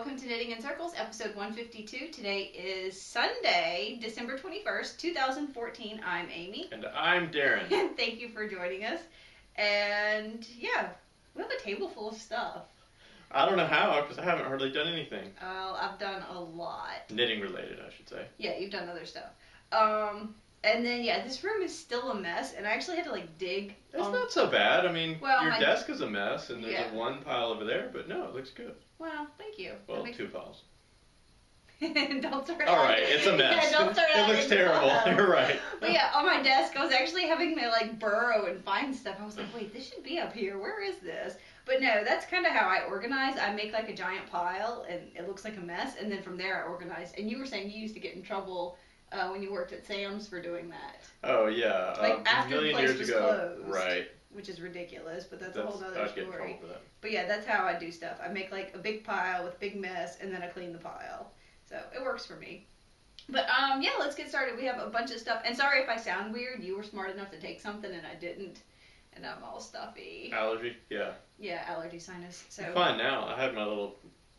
welcome to Knitting in Circles, episode 152. Today is Sunday, December 21st, 2014. I'm Amy. And I'm Darren. And thank you for joining us. And yeah, we have a table full of stuff. I don't know how because I haven't hardly done anything. Uh, I've done a lot. Knitting related, I should say. Yeah, you've done other stuff. Um, and then yeah, this room is still a mess, and I actually had to like dig. It's not so bad. I mean, Well, your my- desk is a mess, and there's Yeah. a one pile over there, but no, it looks good. Well, thank you. Well, makes- two piles. don't start. All out- it's a mess. Yeah, don't start it looks terrible. You're right. But yeah, on my desk, I was actually having to like burrow and find stuff. I was like, wait, this should be up here. Where is this? But no, that's kind of how I organize. I make like a giant pile, and it looks like a mess, and then from there I organize. And you were saying you used to get in trouble uh, when you worked at Sam's for doing that, Oh yeah, Like, uh, after the place was ago. closed. Right. which is ridiculous. But that's, That's, a whole nother I'd get in story. But yeah, that's how I do stuff. I make like a big pile with big mess, and then I clean the pile. So it works for me. But um, yeah, let's get started. We have a bunch of stuff. And sorry if I sound weird. You were smart enough to take something, and I didn't, and I'm all stuffy. Allergy? Yeah. Yeah, allergy sinus. So I'm fine now. I had my little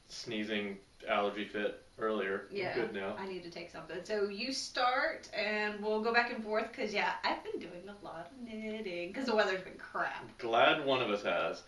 sneezing allergy fit earlier. I'm Yeah. good now. I need to take something. So you start, and we'll go back and forth. Cause yeah, I've been doing a lot of knitting because the weather's been crap. Glad one of us has.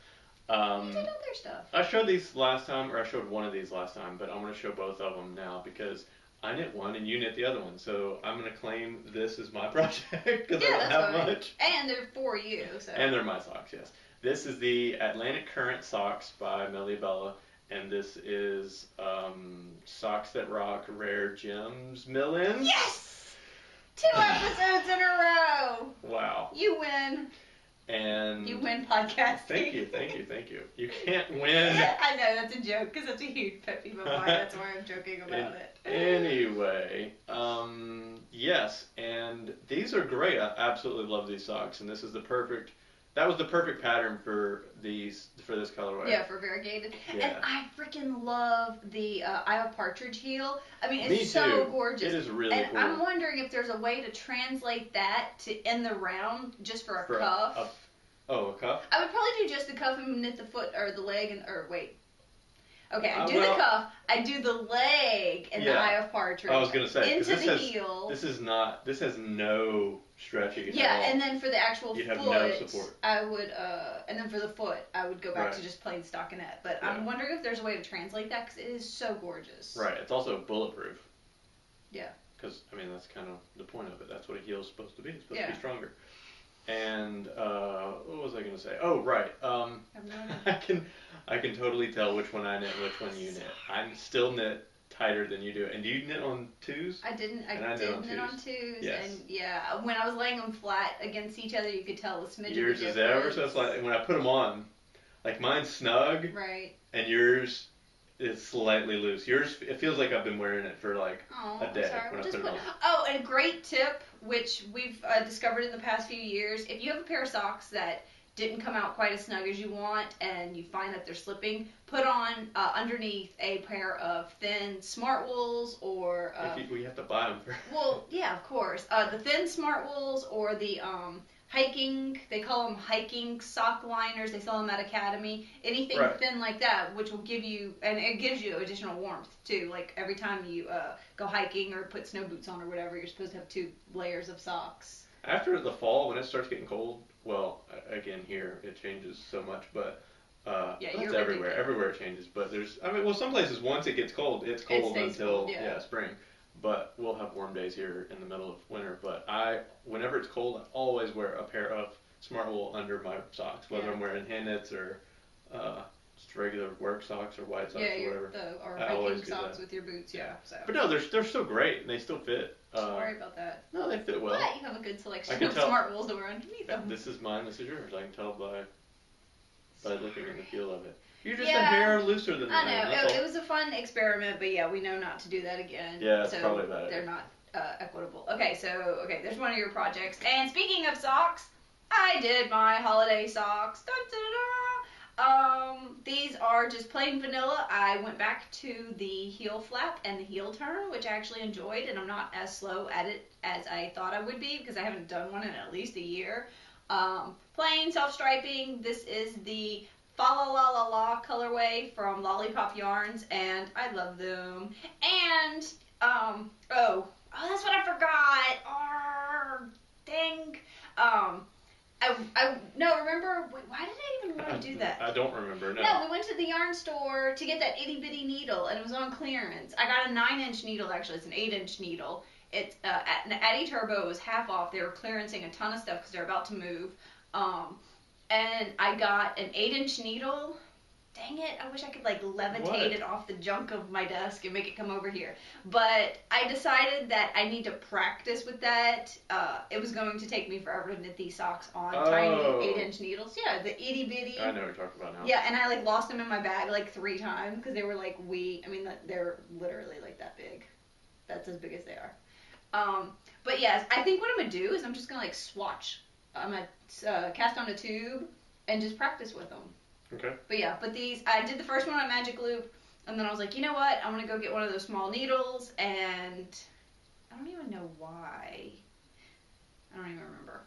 Um, you did other stuff. I showed these last time, or I showed one of these last time, but I'm going to show both of them now because I knit one and you knit the other one. So I'm going to claim this is my project because Yeah, I don't have fine. much. And they're for you. So And they're my socks, yes. This is the Atlantic Current socks by Melly Bella, and this is um, Socks That Rock Rare Gems Millins. yes, two episodes in a row. Wow. You win. And You win podcasting. thank you, thank you, thank you. You can't win. I know that's a joke because that's a huge pet peeve of mine. That's why I'm joking about it. Anyway, um, yes, and these are great. I absolutely love these socks, and this is the perfect. That was the perfect pattern for these for this colorway. Yeah, for variegated. And I freaking love the uh, eye of partridge heel. I mean, it's Me so too. gorgeous. It is really and cool. I'm wondering if there's a way to translate that to in the round just for a For a- cuff. a- oh, a cuff. I would probably do just the cuff and knit the foot or the leg and or wait. Okay, I Uh, do well- the cuff. I do the leg and the Yeah. eye of partridge. I was gonna say into this the has heel. this is not this has no stretching at Yeah, and then for the actual You'd foot, have no support. I would, uh, and then for the foot, I would go back to just plain stockinette. But Yeah. I'm wondering if there's a way to translate that because it is so gorgeous. right, it's also bulletproof. Yeah. Because I mean that's kind of the point of it. That's what a heel is supposed to be. It's supposed to be stronger. And uh, what was I gonna say? Oh right. Um, I have no idea. I can I can totally tell which one I knit which one you knit. I'm still knit tighter than you do. And do you knit on twos? I didn't. I, I knit did on knit on twos. twos, Yes. and yeah, when I was laying them flat against each other, you could tell the smidge Yours is ever so slightly. When I put them on, like mine's snug Right. and yours is slightly loose. Yours it feels like I've been wearing it for like Oh, A day sorry. when I put it on. Oh, and a great tip, which we've uh, discovered in the past few years, if you have a pair of socks that didn't come out quite as snug as you want, and you find that they're slipping, put on uh, underneath a pair of thin smart wools or. Uh, if you, we have to buy them for. well, yeah, of course. Uh, the thin smart wools or the um, hiking, they call them hiking sock liners. They sell them at Academy. Anything Right. thin like that, which will give you, and it gives you additional warmth too. Like every time you uh, go hiking or put snow boots on or whatever, you're supposed to have two layers of socks. After the fall, when it starts getting cold, well, again here it changes so much, but uh, Yeah, that's everywhere. Everywhere it changes, but there's, I mean, well, some places once it gets cold, it's cold stays until cold, yeah. spring. But we'll have warm days here in the middle of winter. But I, whenever it's cold, I always wear a pair of smart wool under my socks, whether Yeah. I'm wearing hand knits or uh, just regular work socks or white socks yeah, or whatever. the or I hiking socks with your boots. Yeah, so. But no, they're they're still great and they still fit. Don't Uh, worry about that. no, they fit well. but you have a good selection of tell- smart wools to wear underneath them. This is mine. This is yours. I can tell by by looking at the feel of it. You're just Yeah. a hair looser than I know it, it was a fun experiment, but yeah, we know not to do that again. Yeah, it's so probably bad they're not uh, equitable. Okay, so okay, there's one of your projects. And speaking of socks, I did my holiday socks. Dun, dun, dun. Um, these are just plain vanilla. I went back to the heel flap and the heel turn, which I actually enjoyed, and I'm not as slow at it as I thought I would be because I haven't done one in at least a year. Um, plain self striping. This is the Fa La La La La colorway from Lollipop Yarns, and I love them. And um, oh, oh, that's what I forgot. Arr, dang. Um, I, I no, remember? Wait, why did I even want to do that? I don't remember. No. No, we went to the yarn store to get that itty bitty needle, and it was on clearance. I got a nine inch needle, actually. It's an eight inch needle. It's uh, at Turbo it was half off. They were clearancing a ton of stuff because they're about to move. Um, and I got an eight inch needle. Dang it! I wish I could like levitate What? it off the junk of my desk and make it come over here. But I decided that I need to practice with that. Uh, it was going to take me forever to knit these socks on Oh. tiny eight inch needles. Yeah, the itty bitty. I know what you're talking about now. Yeah, and I like lost them in my bag like three times because they were like we. I mean, they're literally like that big. That's as big as they are. Um, but yes, I think what I'm gonna do is I'm just gonna like swatch. I'm gonna uh, cast on a tube and just practice with them. Okay. But yeah, but these I did the first one on Magic Loop, and then I was like, you know what? I'm gonna go get one of those small needles, and I don't even know why. I don't even remember.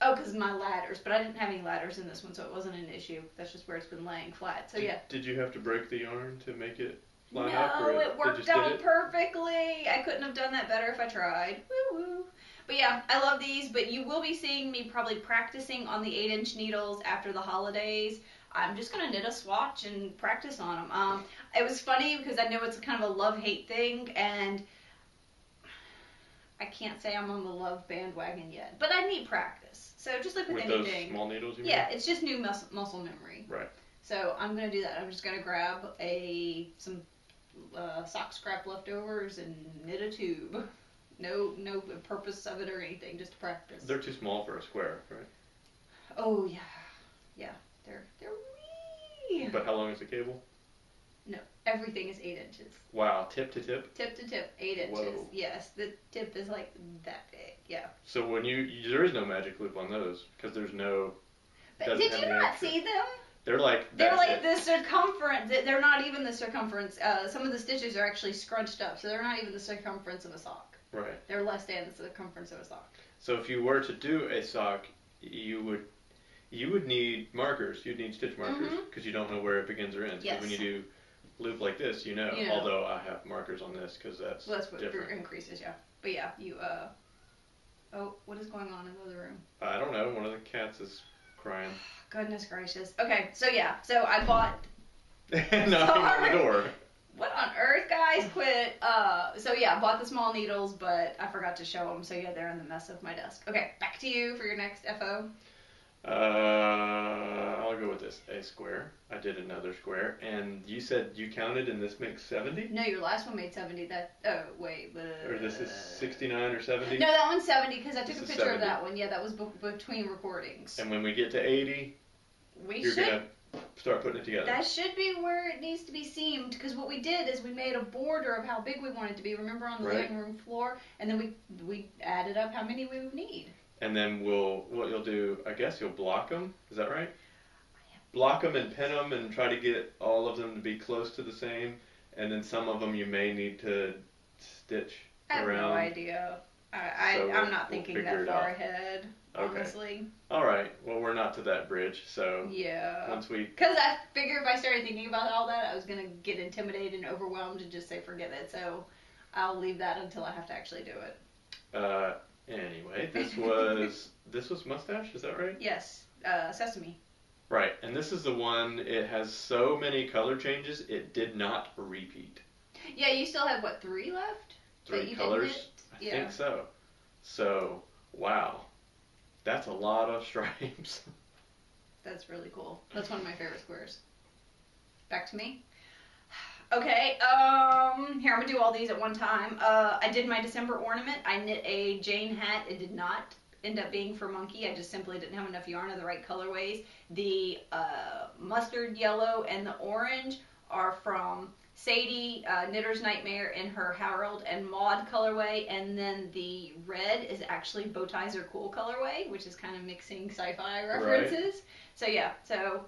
Oh, because my ladders, but I didn't have any ladders in this one, so it wasn't an issue. That's just where it's been laying flat. So did, yeah. Did you have to break the yarn to make it line no, up, or it worked out it? perfectly. I couldn't have done that better if I tried. Woo woo. But yeah, I love these. But you will be seeing me probably practicing on the eight inch needles after the holidays. I'm just gonna knit a swatch and practice on them. Um, it was funny because I know it's kind of a love hate thing, and I can't say I'm on the love bandwagon yet. But I need practice. So just like with, with those anything, small needles, you mean? yeah, it's just new mus- muscle memory. Right. So I'm gonna do that. I'm just gonna grab a some uh, sock scrap leftovers and knit a tube. No, no purpose of it or anything, just to practice. They're too small for a square, right? oh yeah, yeah. They're they're wee. But how long is the cable? No, everything is eight inches, Wow, tip to tip. tip to tip, eight inches. Whoa. Yes, the tip is like that big. Yeah. So when you, you there is no magic loop on those because there's no. But did you not extra. see them? They're like. They're like it. the circumference. they- They're not even the circumference. Uh, some of the stitches are actually scrunched up, so they're not even the circumference of a sock. Right. They're less than the circumference of a sock. So if you were to do a sock, you would you would need markers. You'd need stitch markers because you don't know where it begins or ends. Yes. When you do loop like this, you know. You know. Although I have markers on this because that's, Well, that's what different. increases, yeah. But yeah, you uh. Oh, what is going on in the other room? I don't know. One of the cats is crying. Goodness gracious. Okay, so yeah, so I bought. Knocking on the door. What on earth, guys? Quit. Uh, so yeah, I bought the small needles, but I forgot to show them. So yeah, they're in the mess of my desk. Okay, back to you for your next FO. Uh, I'll go with this. A square. I did another square, and you said you counted, and this makes seventy, No, your last one made seventy. That. Oh wait. Uh, or this is sixty-nine or seventy. No, that one's seventy because I took This a is picture of that one. Yeah, that was be- between recordings. And when we get to eighty, We you're should gonna start putting it together. That should be where it needs to be seamed because what we did is we made a border of how big we wanted to be. Remember on the Right. living room floor, and then we we added up how many we would need. And then we'll what you'll do, I guess you'll block them. Is that right? Block them and pin them and try to get all of them to be close to the same. And then some of them you may need to stitch I have around. no idea. I, I So I'm not we'll thinking that far out. ahead. Okay. Honestly, All right. Well, we're not to that bridge, so yeah. once we Because I figure if I started thinking about all that, I was gonna get intimidated and overwhelmed and just say forget it. So I'll leave that until I have to actually do it. uh anyway, this was this was Must Stash, is that right? Yes, uh, sesame. Right. And this is the one it has so many color changes, it did not repeat. Yeah, you still have what three left? Three colors? I Yeah. think so. So, wow. That's a lot of stripes. That's really cool. That's one of my favorite squares. Back to me. Okay, um, here I'm gonna do all these at one time. Uh, I did my December ornament. I knit a Jane hat. It did not end up being for monkey. I just simply didn't have enough yarn of the right colorways. The uh, mustard yellow and the orange are from Sadie uh, Knitter's Nightmare in her Harold and Maude colorway, and then the red is actually Bow Ties Are Cool colorway, which is kind of mixing sci-fi references. So yeah, so.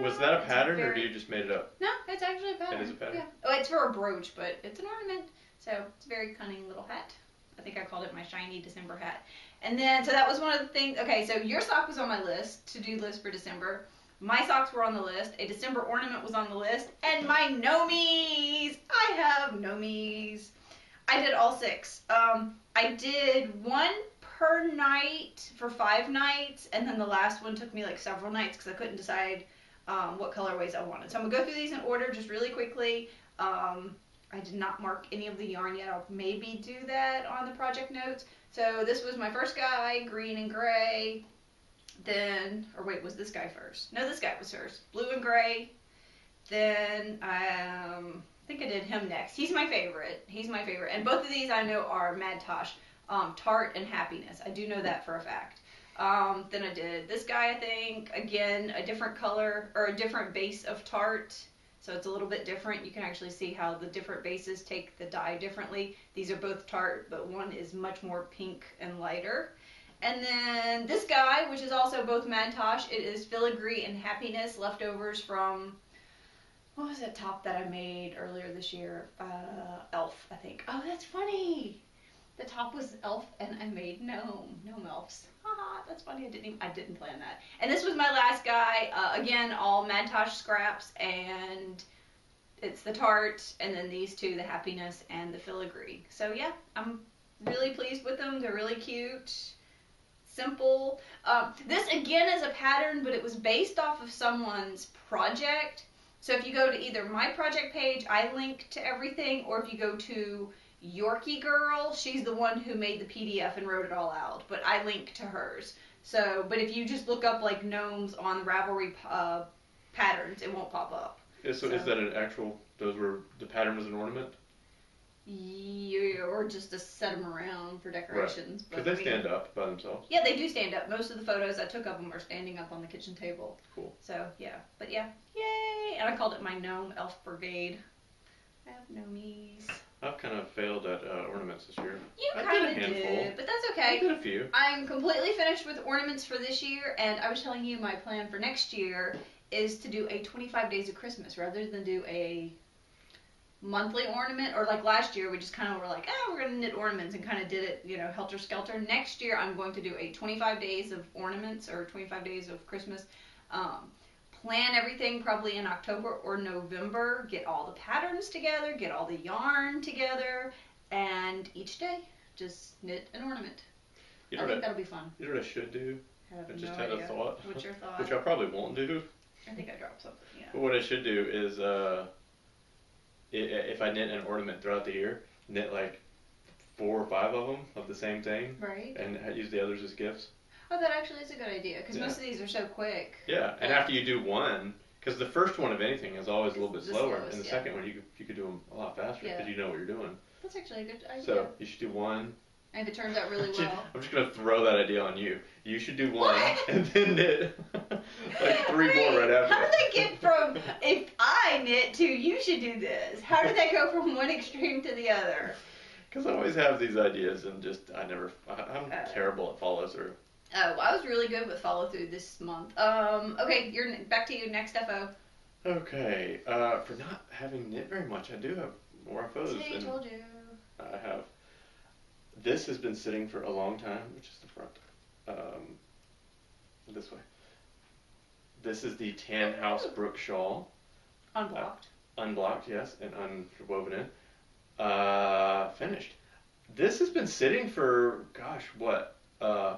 Was that a pattern or do you just made it up? No, it's actually a pattern. It is a pattern? Yeah. Oh, it's for a brooch, but it's an ornament. So it's a very cunning little hat. I think I called it my shiny December hat. And then, so that was one of the things. Okay, so your sock was on my list to do list for December. My socks were on the list. A December ornament was on the list, and my nomies. I have nomies. I did all six. Um, I did one per night for five nights, and then the last one took me like several nights because I couldn't decide um, what colorways I wanted. So I'm gonna go through these in order just really quickly. Um, I did not mark any of the yarn yet. I'll maybe do that on the project notes. So this was my first guy, green and gray. Then, or wait, was this guy first? No, this guy was first. Blue and gray. Then, um, I think I did him next. He's my favorite. He's my favorite. And both of these I know are Mad Tosh, um, Tart and Happiness. I do know that for a fact. Um, then I did this guy, I think. Again, a different color or a different base of Tart. So it's a little bit different. You can actually see how the different bases take the dye differently. These are both Tart, but one is much more pink and lighter. And then this guy, which is also both Mad Tosh, it is Filigree and Happiness leftovers from what was that top that I made earlier this year? Uh, Elf, I think. Oh, that's funny. The top was Elf, and I made gnome, gnome elves. Haha, that's funny. I didn't even, I didn't plan that. And this was my last guy. Uh, again, all Mad Tosh scraps, and it's the tart, and then these two, the happiness and the filigree. So yeah, I'm really pleased with them. They're really cute simple. Um, this again is a pattern, but it was based off of someone's project. So if you go to either my project page, I link to everything, or if you go to Yorkie Girl, she's the one who made the PDF and wrote it all out, but I link to hers. So, but if you just look up like gnomes on Ravelry uh, patterns, it won't pop up. Is, so, So- is that an actual? Those were the pattern was an ornament Yeah, or just to set them around for decorations. because but I they mean- stand up by themselves. Yeah, they do stand up. Most of the photos I took of them are standing up on the kitchen table. Cool. So yeah, but yeah, yay! And I called it my gnome elf brigade. I have gnomies. I've kind of failed at uh, ornaments this year. You I did a kind of handful. did, but that's okay. I did a few. I'm completely finished with ornaments for this year, and I was telling you my plan for next year is to do a 25 days of Christmas rather than do a monthly ornament or like last year we just kind of were like, oh, we're gonna knit ornaments and kind of did it, you know, helter skelter. Next year I'm going to do a 25 days of ornaments or 25 days of Christmas. Um, plan everything probably in October or November. Get all the patterns together, get all the yarn together, and each day just knit an ornament. You I think I, that'll be fun. you know what I should do? I have I just no had idea. a thought, What's your thought? which I probably won't do. I think I dropped something. Yeah. But what I should do is, uh, if I knit an ornament throughout the year, knit like four or five of them of the same thing, Right. and use the others as gifts. Oh, that actually is a good idea because Yeah. most of these are so quick. Yeah, and after you do one, because the first one of anything is always a little bit The slower, slowest, and the yeah. second one you could you could do them a lot faster because Yeah. you know what you're doing. That's actually a good idea. So you should do one. and if it turns out really well. I'm just gonna throw that idea on you. You should do one, What? and then knit like three Wait, more right after. How did they get from if I knit to you should do this? How did they go from one extreme to the other? Because I always have these ideas and just I never. I, I'm Uh. terrible at follow through. Oh, well, I was really good with follow through this month. Um, okay, you're back to you next FO. Okay, uh, for not having knit very much, I do have more FOs. See, I told you. I have. This has been sitting for a long time, which is the front. Um, this way. This is the Tan House Brook shawl, Unblocked. unblocked, yes, and unwoven in. Uh, finished. This has been sitting for, gosh, what, uh,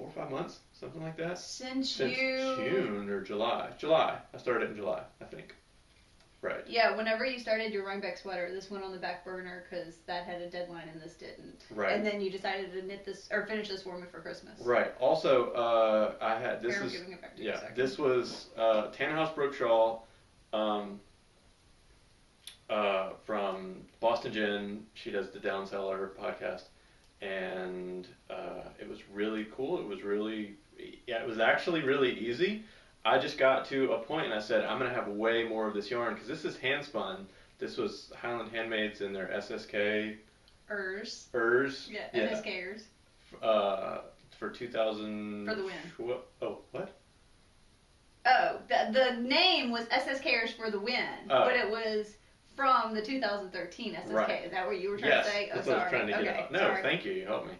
four or five months, something like that. Since, Since you. June or July. July. I started it in July, I think. Right. Yeah, whenever you started your Rhinebeck sweater, this went on the back burner because that had a deadline and this didn't. Right. And then you decided to knit this or finish this for me for Christmas. Right. Also, uh, I had this Here, is giving it back to you a yeah. This was uh, Brook Shawl, um, uh, from Boston Jen. She does the Down Cellar podcast, and uh, it was really cool. It was really yeah. It was actually really easy. I just got to a point and I said I'm gonna have way more of this yarn because this is hand spun. This was Highland Handmaids and their SSK Ers. Ers. Yeah, yeah uh, for 2000. For the win. Oh, what? Oh, the, the name was SSKers for the win, Oh. but it was from the 2013 SSK. Right. Is that what you were trying yes, to say? Oh, that's sorry. what I was trying to okay, get. Out. No, sorry. thank you. You helped me.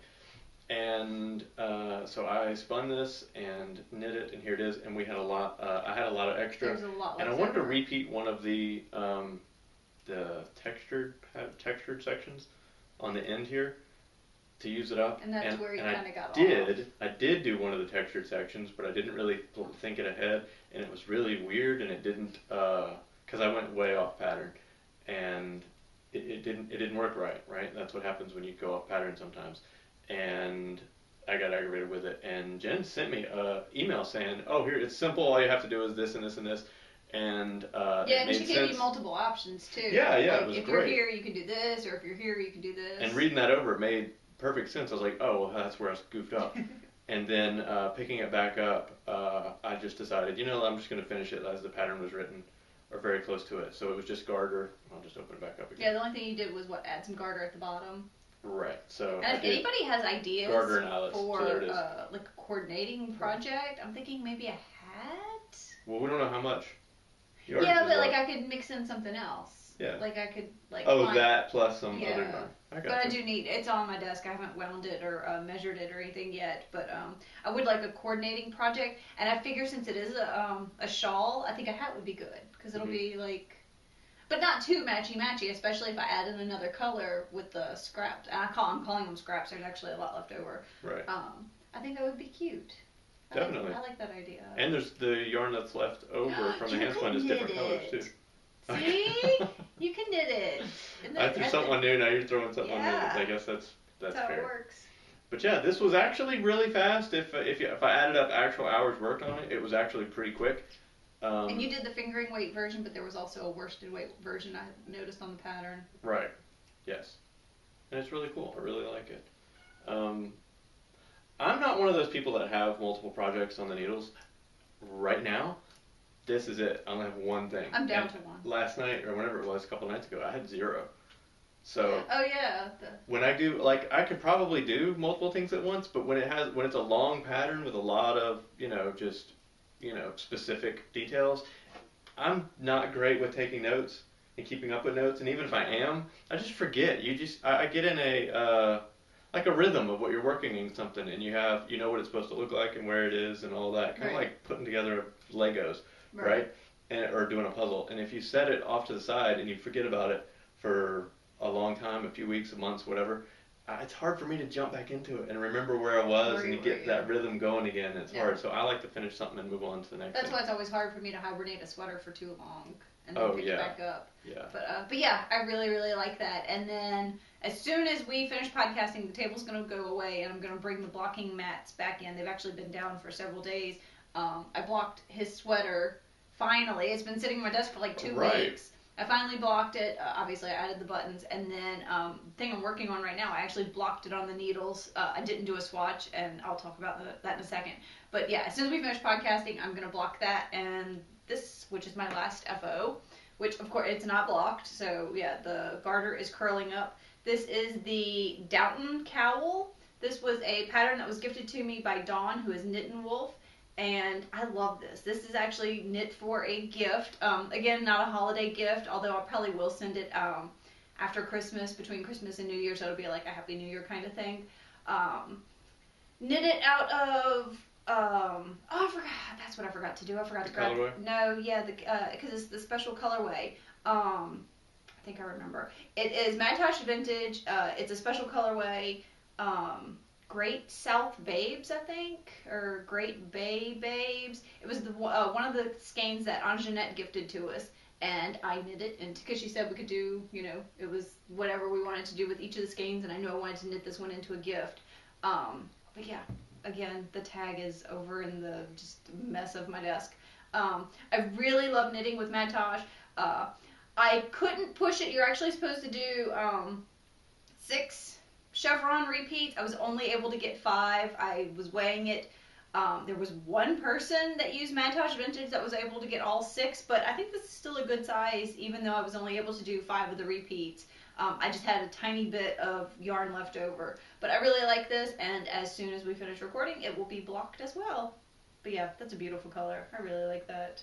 and uh, so I spun this and knit it, and here it is. And we had a lot. Uh, I had a lot of extra, There's a lot and I wanted to repeat one of the um, the textured textured sections on the end here to use it up. And that's where you I kinda got off. did. I did do one of the textured sections, but I didn't really think it ahead, and it was really weird, and it didn't because I went way off pattern, and it, it didn't it didn't work right. Right, that's what happens when you go off pattern sometimes, and I got aggravated with it. And Jen sent me a email saying, "Oh, here it's simple. All you have to do is this and this and this." And uh, Yeah, and she gave sense. you multiple options too. Yeah, yeah, Like, it was if you're here, you can do this, or if you're here, you can do this. And reading that over, made perfect sense. I was like, oh, well, that's where I was goofed up. and then uh, picking it back up, uh, I just decided, you know, I'm just going to finish it as the pattern was written, or very close to it. So it was just garter. I'll just open it back up again. yeah, the only thing you did was what add some garter at the bottom. Right. So And if anybody has ideas garter and eyelets. for so uh, like a coordinating project, I'm thinking maybe a hat. well, we don't know how much. Yeah, but like. I could mix in something else. Yeah. Like I could like. Oh, find- that plus some Yeah. other. I got But I do need it's on my desk. I haven't wound it or uh, measured it or anything yet. But um, I would like a coordinating project, and I figure since it is a um, a shawl, I think a hat would be good because it'll Mhm. be like, but not too matchy matchy. Especially if I add in another color with the scraps. And I call I'm calling them scraps. There's actually a lot left over. Right. Um, I think that would be cute. I like- Definitely. I like that idea. And there's the yarn that's left over from the hand spun is different colors too. See, you can knit it. I threw something on new. Now you're throwing something Yeah. on me. I guess that's that's, That's fair. works. But yeah, this was actually really fast. If if if I added up actual hours worked on it, it was actually pretty quick. Um, And you did the fingering weight version, but there was also a worsted weight version I noticed on the pattern. right. Yes. And it's really cool. I really like it. Um, I'm not one of those people that have multiple projects on the needles. Right now, this is it. I only have one thing. I'm down And to one. Last night or whenever it was, a couple nights ago, I had zero. So Oh yeah, the, when I do like I could probably do multiple things at once, but when it has when it's a long pattern with a lot of you know just you know specific details, I'm not great with taking notes and keeping up with notes. And even if I am, I just forget. You just I, I get in a uh, like a rhythm of what you're working in something, and you have you know what it's supposed to look like and where it is and all that. Kind of Right. like putting together Legos, right? And or doing a puzzle. And if you set it off to the side and you forget about it for a long time, a few weeks, a months, whatever, it's hard for me to jump back into it and remember where I was Where and you get that rhythm going again. It's Yeah. hard. So I like to finish something and move on to the next That's thing. why it's always hard for me to hibernate a sweater for too long and then Oh, pick yeah. it back up. Yeah. But uh, but yeah, I really really like that. And then as soon as we finish podcasting, the table's gonna go away, and I'm gonna bring the blocking mats back in. They've actually been down for several days. Um, I blocked his sweater. Finally, it's been sitting on my desk for like two Right. weeks. I finally blocked it. Uh, obviously, I added the buttons, and then um, the thing I'm working on right now, I actually blocked it on the needles. Uh, I didn't do a swatch, and I'll talk about the, that in a second. But yeah, as soon as we finish podcasting, I'm gonna block that, and this, which is my last FO, which of course it's not blocked. So yeah, the garter is curling up. This is the Downton cowl. This was a pattern that was gifted to me by Dawn, who is Knitting Wolf, and I love this. This is actually knit for a gift. Um, again, not a holiday gift, although I probably will send it um, after Christmas, between Christmas and New Year, so it'll be like a Happy New Year kind of thing. Um, knit it out of um, oh, I forgot. That's what I forgot to do. I forgot The to grab. colorway? No, yeah, the because it's the special colorway. Um, I think I remember. It is Macintosh Vintage. Uh, it's a special colorway. Um, Great South Babes, I think, or Great Bay Babes. It was the uh, one of the skeins that Anjanette gifted to us, and I knit it and because she said we could do, you know, it was whatever we wanted to do with each of the skeins, and I knew I wanted to knit this one into a gift. Um, but yeah, again, the tag is over in the just mess of my desk. Um, I really love knitting with Macintosh. Uh, I couldn't push it. You're actually supposed to do um, six chevron repeats. I was only able to get five. I was weighing it. Um, there was one person that used Macintosh Vintage that was able to get all six, but I think this is still a good size, even though I was only able to do five of the repeats. Um, I just had a tiny bit of yarn left over. But I really like this, and as soon as we finish recording, it will be blocked as well. But yeah, that's a beautiful color. I really like that.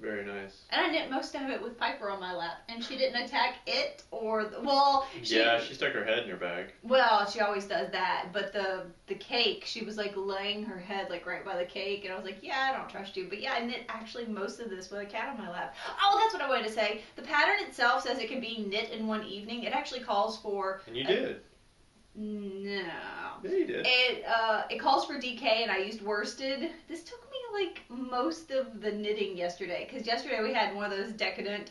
Very nice. And I knit most of it with Piper on my lap, and she didn't attack it or the, well. She, yeah, she stuck her head in your bag. Well, she always does that, but the the cake, she was like laying her head like right by the cake, and I was like, yeah, I don't trust you. But yeah, I knit actually most of this with a cat on my lap. Oh, that's what I wanted to say. The pattern itself says it can be knit in one evening. It actually calls for. And you a- did. No. Yeah, you did. It uh it calls for DK and I used worsted. This took like most of the knitting yesterday because yesterday we had one of those decadent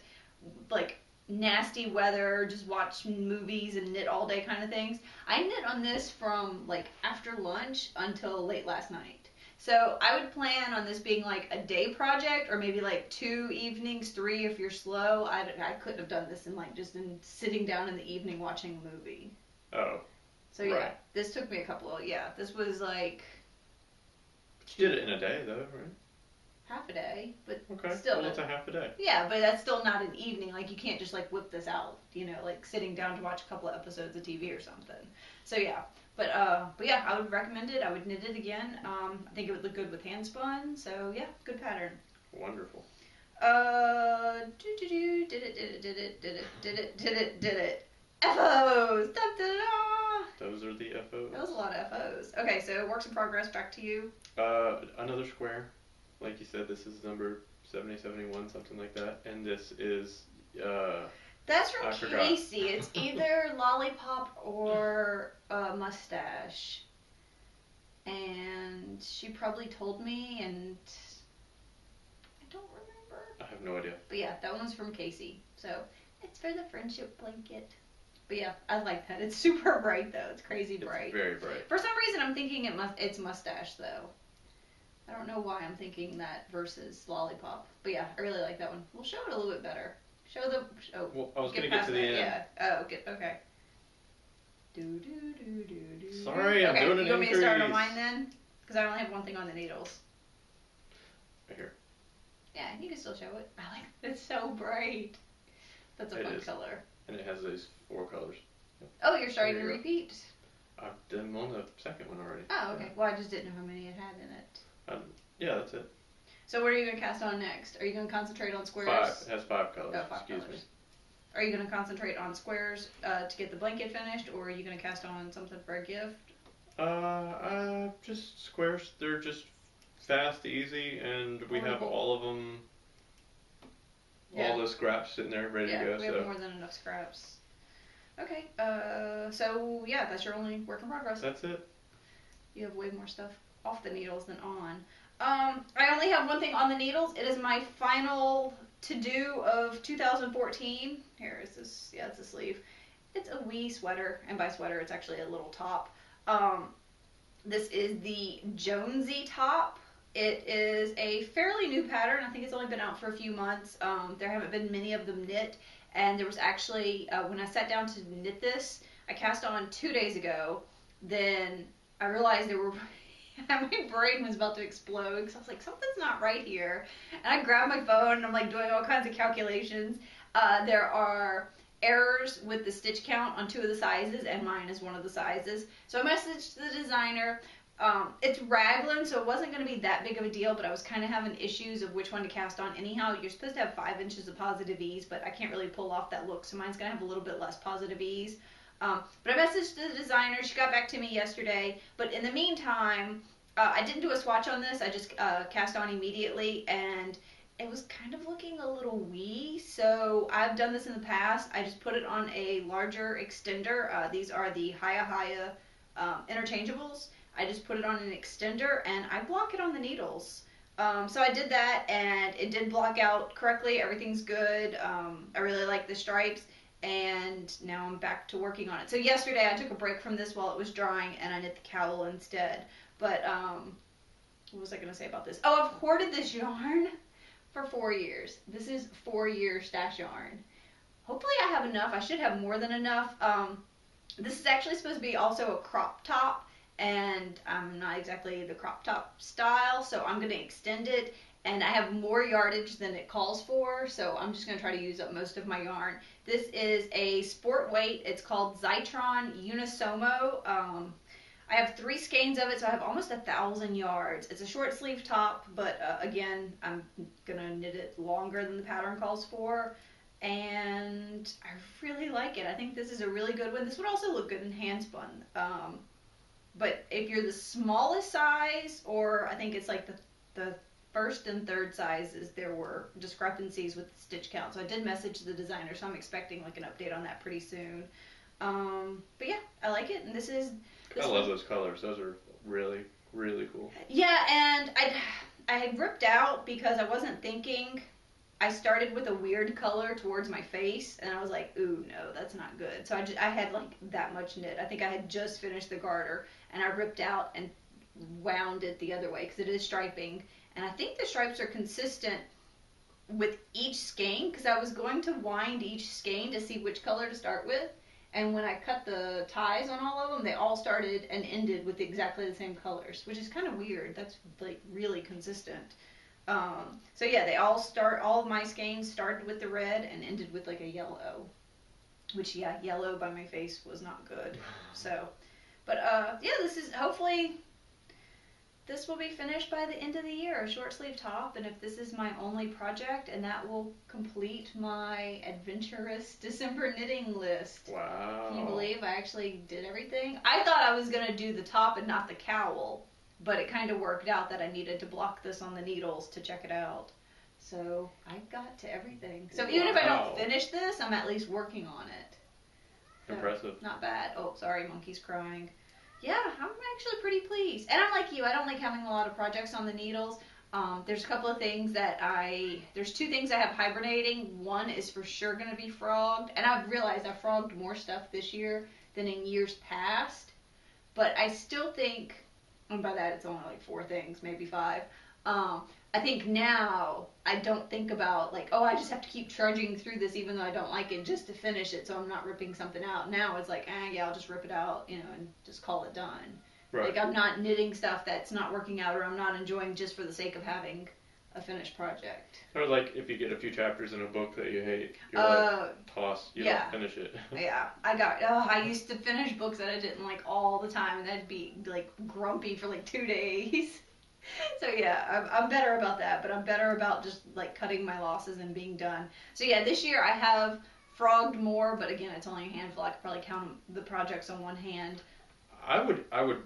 like nasty weather, just watch movies and knit all day kind of things. I knit on this from like after lunch until late last night. So I would plan on this being like a day project or maybe like two evenings, three if you're slow. I, I couldn't have done this in like just in sitting down in the evening watching a movie. Oh, So yeah, Right. this took me a couple of yeah. This was like you did it in a day though, right? half a day, but Okay. Still, well, it's a half a day. yeah, but that's still not an evening. Like you can't just like whip this out, you know, like sitting down to watch a couple of episodes of TV or something. So yeah, but uh, but yeah, I would recommend it. I would knit it again. Um, I think it would look good with hand spun. So yeah, good pattern. Wonderful. Uh, do do do, did it, did it, did it, did it, did it, did it, did it. FOs, da da da. Those are the FOs. That was a lot of FOs. Okay, so works in progress. Back to you. Uh, another square. Like you said, this is number 70, 71, something like that. And this is, uh, That's from I forgot. Casey. It's either lollipop or uh, Must Stash. And she probably told me, and I don't remember. I have no idea. But yeah, that one's from Casey. So it's for the friendship blanket. But yeah, I like that. It's super bright though. It's crazy It's bright. very bright. For some reason, I'm thinking it must. It's Must Stash though. I don't know why I'm thinking that versus lollipop. But yeah, I really like that one. We'll show it a little bit better. Show the. Oh, Well, I was get going to get to the that, end. Yeah. Oh, get okay. Do do do do do. Sorry, I'm okay, doing an you want me to start on mine then? Because I only have one thing on the needles. Right here. Yeah, you can still show it. I like it's so bright. That's a It fun is. color. And it has these four colors. Oh, you're starting to There you go. repeat. I've done on the second one already. Oh, okay. Well, I just didn't know how many it had in it. Yeah, that's it. So what are you gonna cast on next? Are you gonna concentrate on squares? Five. It has five colors. Oh, five Excuse colors. me. Are you gonna concentrate on squares uh, to get the blanket finished, or are you gonna cast on something for a gift? Uh, uh, just squares. They're just fast, easy, and we have all of them. Yeah. All those scraps sitting there ready yeah, to go. we have So more than enough scraps. Okay. Uh, so yeah, that's your only work in progress. that's it. You have way more stuff off the needles than on. Um, I only have one thing on the needles. It is my final to do of 2014. Here is this. Yeah, it's a sleeve. It's a wee sweater, and by sweater, it's actually a little top. Um, this is the Jonesy top. It is a fairly new pattern. I think it's only been out for a few months. Um, there haven't been many of them knit, and there was actually uh, when I sat down to knit this, I cast on two days ago. Then I realized there were. my brain was about to explode because I was like, something's not right here. And I grabbed my phone and I'm like doing all kinds of calculations. Uh, there are errors with the stitch count on two of the sizes, and mine is one of the sizes. So I messaged the designer. Um, it's raglan, so it wasn't going to be that big of a deal, but I was kind of having issues of which one to cast on. Anyhow, you're supposed to have five inches of positive ease, but I can't really pull off that look, so mine's going to have a little bit less positive ease. Um, but I messaged the designer. She got back to me yesterday. But in the meantime, uh, I didn't do a swatch on this. I just uh, cast on immediately, and it was kind of looking a little wee. So I've done this in the past. I just put it on a larger extender. Uh, these are the HiyaHiya um, interchangeables. I just put it on an extender, and I block it on the needles. Um, so I did that, and it did block out correctly. Everything's good. Um, I really like the stripes and now I'm back to working on it. So yesterday I took a break from this while it was drying and I knit the cowl instead. But um what was I gonna say about this? Oh, I've hoarded this yarn for four years. This is four year stash yarn. Hopefully I have enough. I should have more than enough. Um this is actually supposed to be also a crop top and I'm not exactly the crop top style, so I'm gonna extend it and I have more yardage than it calls for, so I'm just gonna try to use up most of my yarn. This is a sport weight. It's called Zitron Unisono. Um, I have three skeins of it, so I have almost a thousand yards. It's a short sleeve top, but uh, again, I'm gonna knit it longer than the pattern calls for. And I really like it. I think this is a really good one. This would also look good in hand spun. Um, but if you're the smallest size, or I think it's like the the first and third sizes, there were discrepancies with the stitch count. So I did message the designer, so I'm expecting like an update on that pretty soon. Um, but yeah, I like it, and this is. This I love those colors. Those are really, really cool. Yeah, and I I had ripped out because I wasn't thinking. I started with a weird color towards my face, and I was like, "Ooh, no, that's not good." So I, just, I had like that much knit. I think I had just finished the garter, and I ripped out and wound it the other way because it is striping, and I think the stripes are consistent with each skein because I was going to wind each skein to see which color to start with, and when I cut the ties on all of them, they all started and ended with exactly the same colors, which is kind of weird. That's like really consistent. Um, so yeah, they all start. All of my skeins started with the red and ended with like a yellow, which yeah, yellow by my face was not good. So, but uh, yeah, this is hopefully this will be finished by the end of the year, a short sleeve top, and if this is my only project, and that will complete my adventurous December knitting list. Wow. Can you believe I actually did everything? I thought I was gonna do the top and not the cowl, but it kind of worked out that I needed to block this on the needles to check it out. So I got to everything. So even if I don't finish this, I'm at least working on it. So, Impressive. Not bad. Oh, sorry, monkey's crying. Yeah, I'm actually pretty pleased. And I'm like you, I don't like having a lot of projects on the needles. Um, there's a couple of things that I, there's two things I have hibernating. One is for sure going to be frogged. And I've realized I frogged more stuff this year than in years past. But I still think, and by that it's only like four things, maybe five. Um, I think now I don't think about like, oh, I just have to keep trudging through this even though I don't like it just to finish it, so I'm not ripping something out. Now it's like, eh, yeah, I'll just rip it out, you know, and just call it done. Right. Like I'm not knitting stuff that's not working out or I'm not enjoying just for the sake of having a finished project. Or like if you get a few chapters in a book that you hate, you're like Uh, toss. You yeah. don't finish it. yeah, I got. Oh, I used to finish books that I didn't like all the time, and I'd be like grumpy for like two days. so yeah, I'm, I'm better about that, but I'm better about just like cutting my losses and being done. So yeah, this year I have frogged more, but again, it's only a handful. I could probably count the projects on one hand. I would I would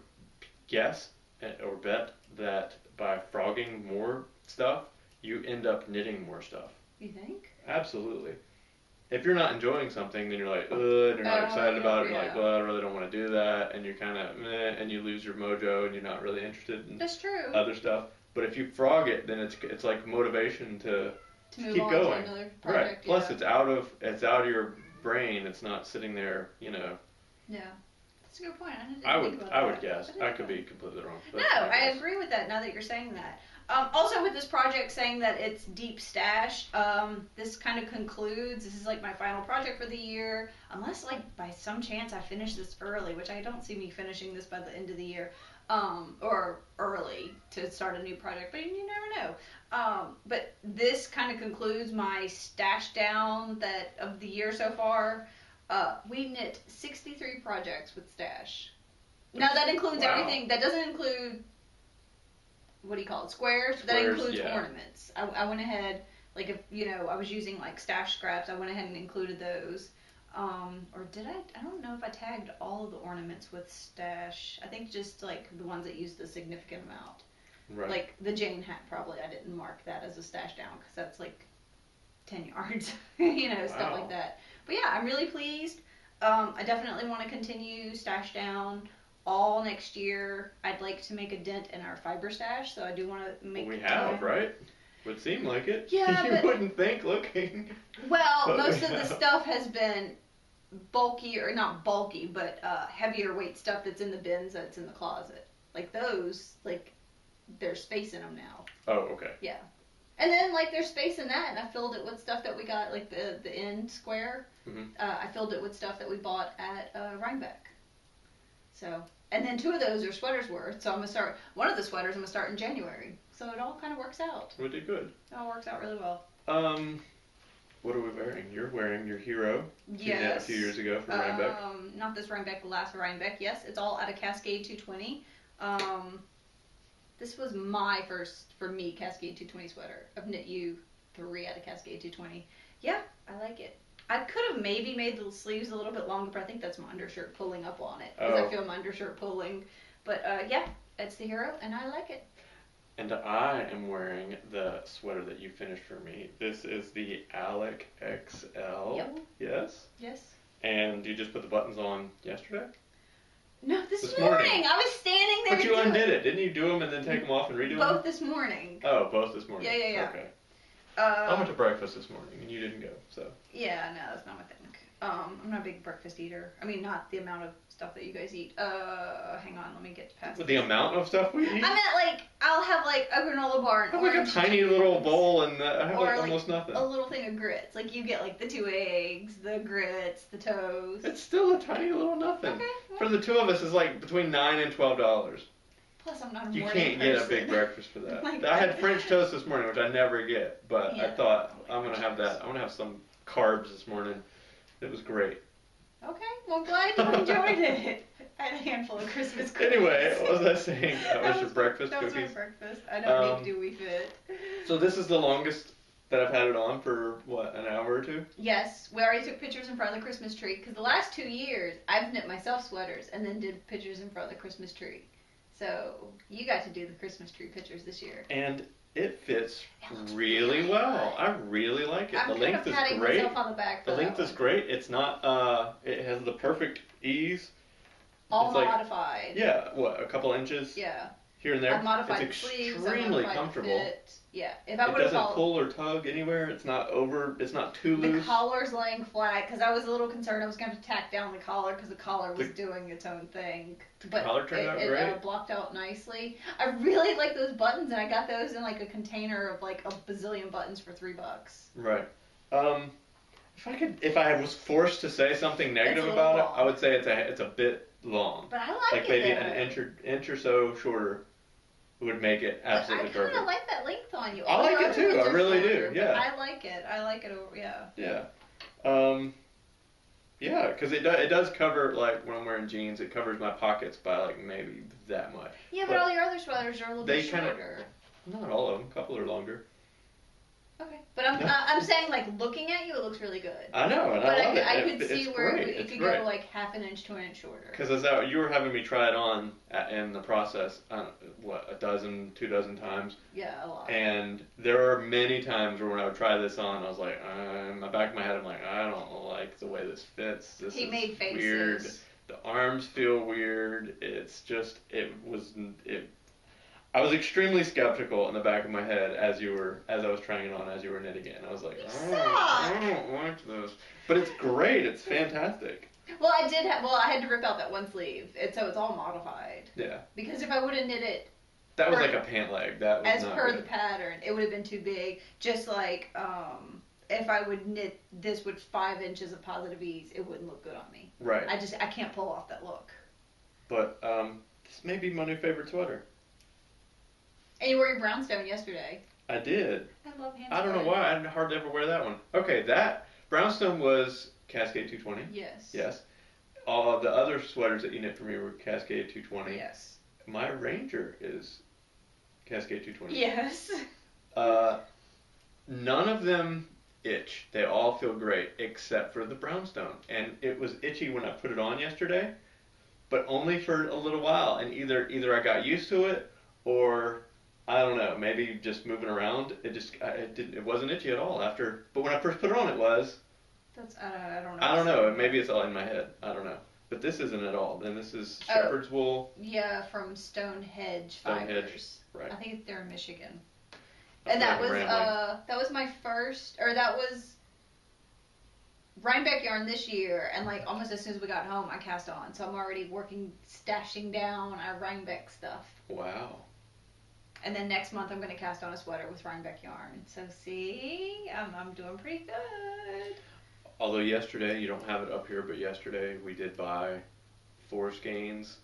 guess eh, or bet that by frogging more stuff, you end up knitting more stuff. You think? Absolutely. If you're not enjoying something, then you're like, ugh, and you're not Oh, excited about it. You're like, well, I really don't want to do that, and you're kind of meh, and you lose your mojo, and you're not really interested in That's true. other stuff. But if you frog it, then it's it's like motivation to to move keep on going. to another right. Plus, yeah. it's out of it's out of your brain. It's not sitting there. You know, yeah. That's a good point. I didn't I think would I that. would guess. But I could be completely wrong. No, my I agree with that now that you're saying that. Um, also, with this project saying that it's deep stash, um, this kind of concludes. This is like my final project for the year, unless like by some chance I finish this early, which I don't see me finishing this by the end of the year, um, or early to start a new project. But you never know. Um, but this kind of concludes my stash down that of the year so far. Uh, we knit 63 projects with stash. Now that includes Wow. everything. That doesn't include what do you call it? Squares. that includes yeah. ornaments. I, I went ahead, like if you know, I was using like stash scraps. I went ahead and included those. Um, or did I? I don't know if I tagged all of the ornaments with stash. I think just like the ones that used the significant amount. Right. Like the Jane hat, probably I didn't mark that as a stash down because that's like ten yards, you know, stuff like that. But yeah, I'm really pleased. Um, I definitely want to continue stash down all next year. I'd like to make a dent in our fiber stash, so I do want to make. we have, right? Would seem like it. Yeah, you but- wouldn't think looking. Well, But most we of the stuff has been bulky or not bulky, but uh, heavier weight stuff that's in the bins that's in the closet. Like those, like there's space in them now. Oh, okay. Yeah. And then like there's space in that, and I filled it with stuff that we got like the the end square. Mhm. Uh, I filled it with stuff that we bought at uh, Rhinebeck. So and then two of those are sweaters worth. So I'm gonna start one of the sweaters. I'm gonna start in January. So it all kind of works out. We did good. It all works out really well. Um, What are we wearing? You're wearing your hero. Yes. A few years ago for Rhinebeck. Um, not this Rhinebeck, the last Rhinebeck. Yes, it's all out of Cascade 220. Um, this was my first, for me, Cascade 220 sweater. I've knit you three out of Cascade 220. Yeah, I like it. I could have maybe made the sleeves a little bit longer, but I think that's my undershirt pulling up on it. Because Oh. I feel my undershirt pulling. But uh, yeah, it's the hero, and I like it. And I am wearing the sweater that you finished for me. This is the Alec XL. Yep. Yes. Yes. And you just put the buttons on yesterday? No, this, This morning. morning. I was standing there. But you undid it. Didn't you do them and then take them off and redo them? Both this morning. Oh, both this morning. Yeah, yeah, yeah. Okay. Uh, I went to breakfast this morning and you didn't go, so. Yeah, no, that's not my thing. Um, I'm not a big breakfast eater. I mean, not the amount of stuff that you guys eat. Uh, hang on, let me get past. With the amount of stuff we eat? I meant like I'll have like a granola bar and I have like a tiny little bowl and uh, I have like like, almost nothing. A little thing of grits. Like you get like the two eggs, the grits, the toast. It's still a tiny little nothing. okay. well, For the two of us, it's like between nine and twelve dollars. Plus, I'm not a You morning can't get a person. big breakfast for that. Like I had that. French toast this morning, which I never get, but I Yeah. thought I'm gonna have that. I'm gonna have some carbs this morning. It was great. Okay, well, glad you enjoyed it. I had a handful of Christmas cookies. Anyway, what was I saying? That was your breakfast That was cookies. my breakfast. I don't Um, need do we fit. So this is the longest that I've had it on for what an hour or two. Yes, we already took pictures in front of the Christmas tree because the last two years I've knit myself sweaters and then did pictures in front of the Christmas tree. So you got to do the Christmas tree pictures this year. and it fits It really well. I really like it. I'm the kind length of is great. the. The length is great. It's not. Uh, it has the perfect ease. all it's like- modified. Yeah, what a couple inches Yeah. Here and there. I've modified it's sleeves. I've extremely modified comfortable. Fit. Yeah. If I It would have doesn't pull or tug anywhere. It's not over. It's not too loose. the loose. collar's laying flat because I was a little concerned I was going to tack down the collar because the collar was The- doing its own thing. But collar turned it, out it, great. Uh, blocked out nicely. I really like those buttons, and I got those in like a container of like a bazillion buttons for three bucks. Right. Um, if I could, if I was forced to say something negative about it, I would say it's a it's a bit long. But I like, it. Like it. maybe though. an inch or inch or so shorter would make it absolutely I kind perfect. of like that length on you. I like it too, I really do, shorter, but yeah. I like it. I like it over. Yeah. Yeah. Um, yeah, because it, do, it does cover, like, when I'm wearing jeans, it covers my pockets by, like, maybe that much. Yeah, but, But all your other sweaters are a little they bit kinda- shorter. Not all of them. A couple are longer. Okay. But I'm No. I'm saying like looking at you, it looks really good. I know, and but I I, love could, it. I could it's see where great. it could great. go like half an inch to an inch shorter. Because as that, you were having me try it on at, in the process, don't, what, a dozen, two dozen times. Yeah, a lot. And there are many times where when I would try this on, I was like, uh, in the back of my head, I'm like, I don't like the way this fits. This he is made faces. weird. The arms feel weird. It's just, it was, it. I was extremely skeptical in the back of my head as you were, as I was trying it on, as you were knitting it. And I was like, You I don't, like this. But it's great. It's fantastic. Well, I did have. Well, I had to rip out that one sleeve, and so it's all modified. Yeah. Because if I would have knit it That was Per- like a pant leg. That was as per good. the pattern, it would have been too big. Just like um, if I would knit this with five inches of positive ease, it wouldn't look good on me. Right. I just I can't pull off that look. But um, this may be my new favorite sweater. And you wore your brownstone yesterday. I did. I love hand. I don't know why. I hardly ever wear that one. Okay, that brownstone was Cascade 220. Yes. Yes. All of the other sweaters that you knit for me were Cascade 220. Yes. My Ranger is Cascade 220. Yes. Uh, none of them itch. They all feel great except for the brownstone. And it was itchy when I put it on yesterday, but only for a little while. And either either I got used to it or I don't know. Maybe just moving around, it just I- it didn't. It wasn't itchy at all after. But when I first put it on, it was. That's I don't, I don't know. I don't know. Maybe it's all in my head. I don't know. But this isn't at all. And this is Oh. shepherd's wool. Yeah, from Stonehenge Stonehenge, Fibers. right. I think they're in Michigan. And that was rambling. uh that was my first or that was Rhinebeck yarn this year and like almost as soon as we got home I cast on. So I'm already working stashing down our Rhinebeck stuff. wow. And then next month I'm gonna cast on a sweater with Rhinebeck yarn. So see, I'm I'm doing pretty good. Although yesterday, you don't have it up here, but yesterday we did buy four skeins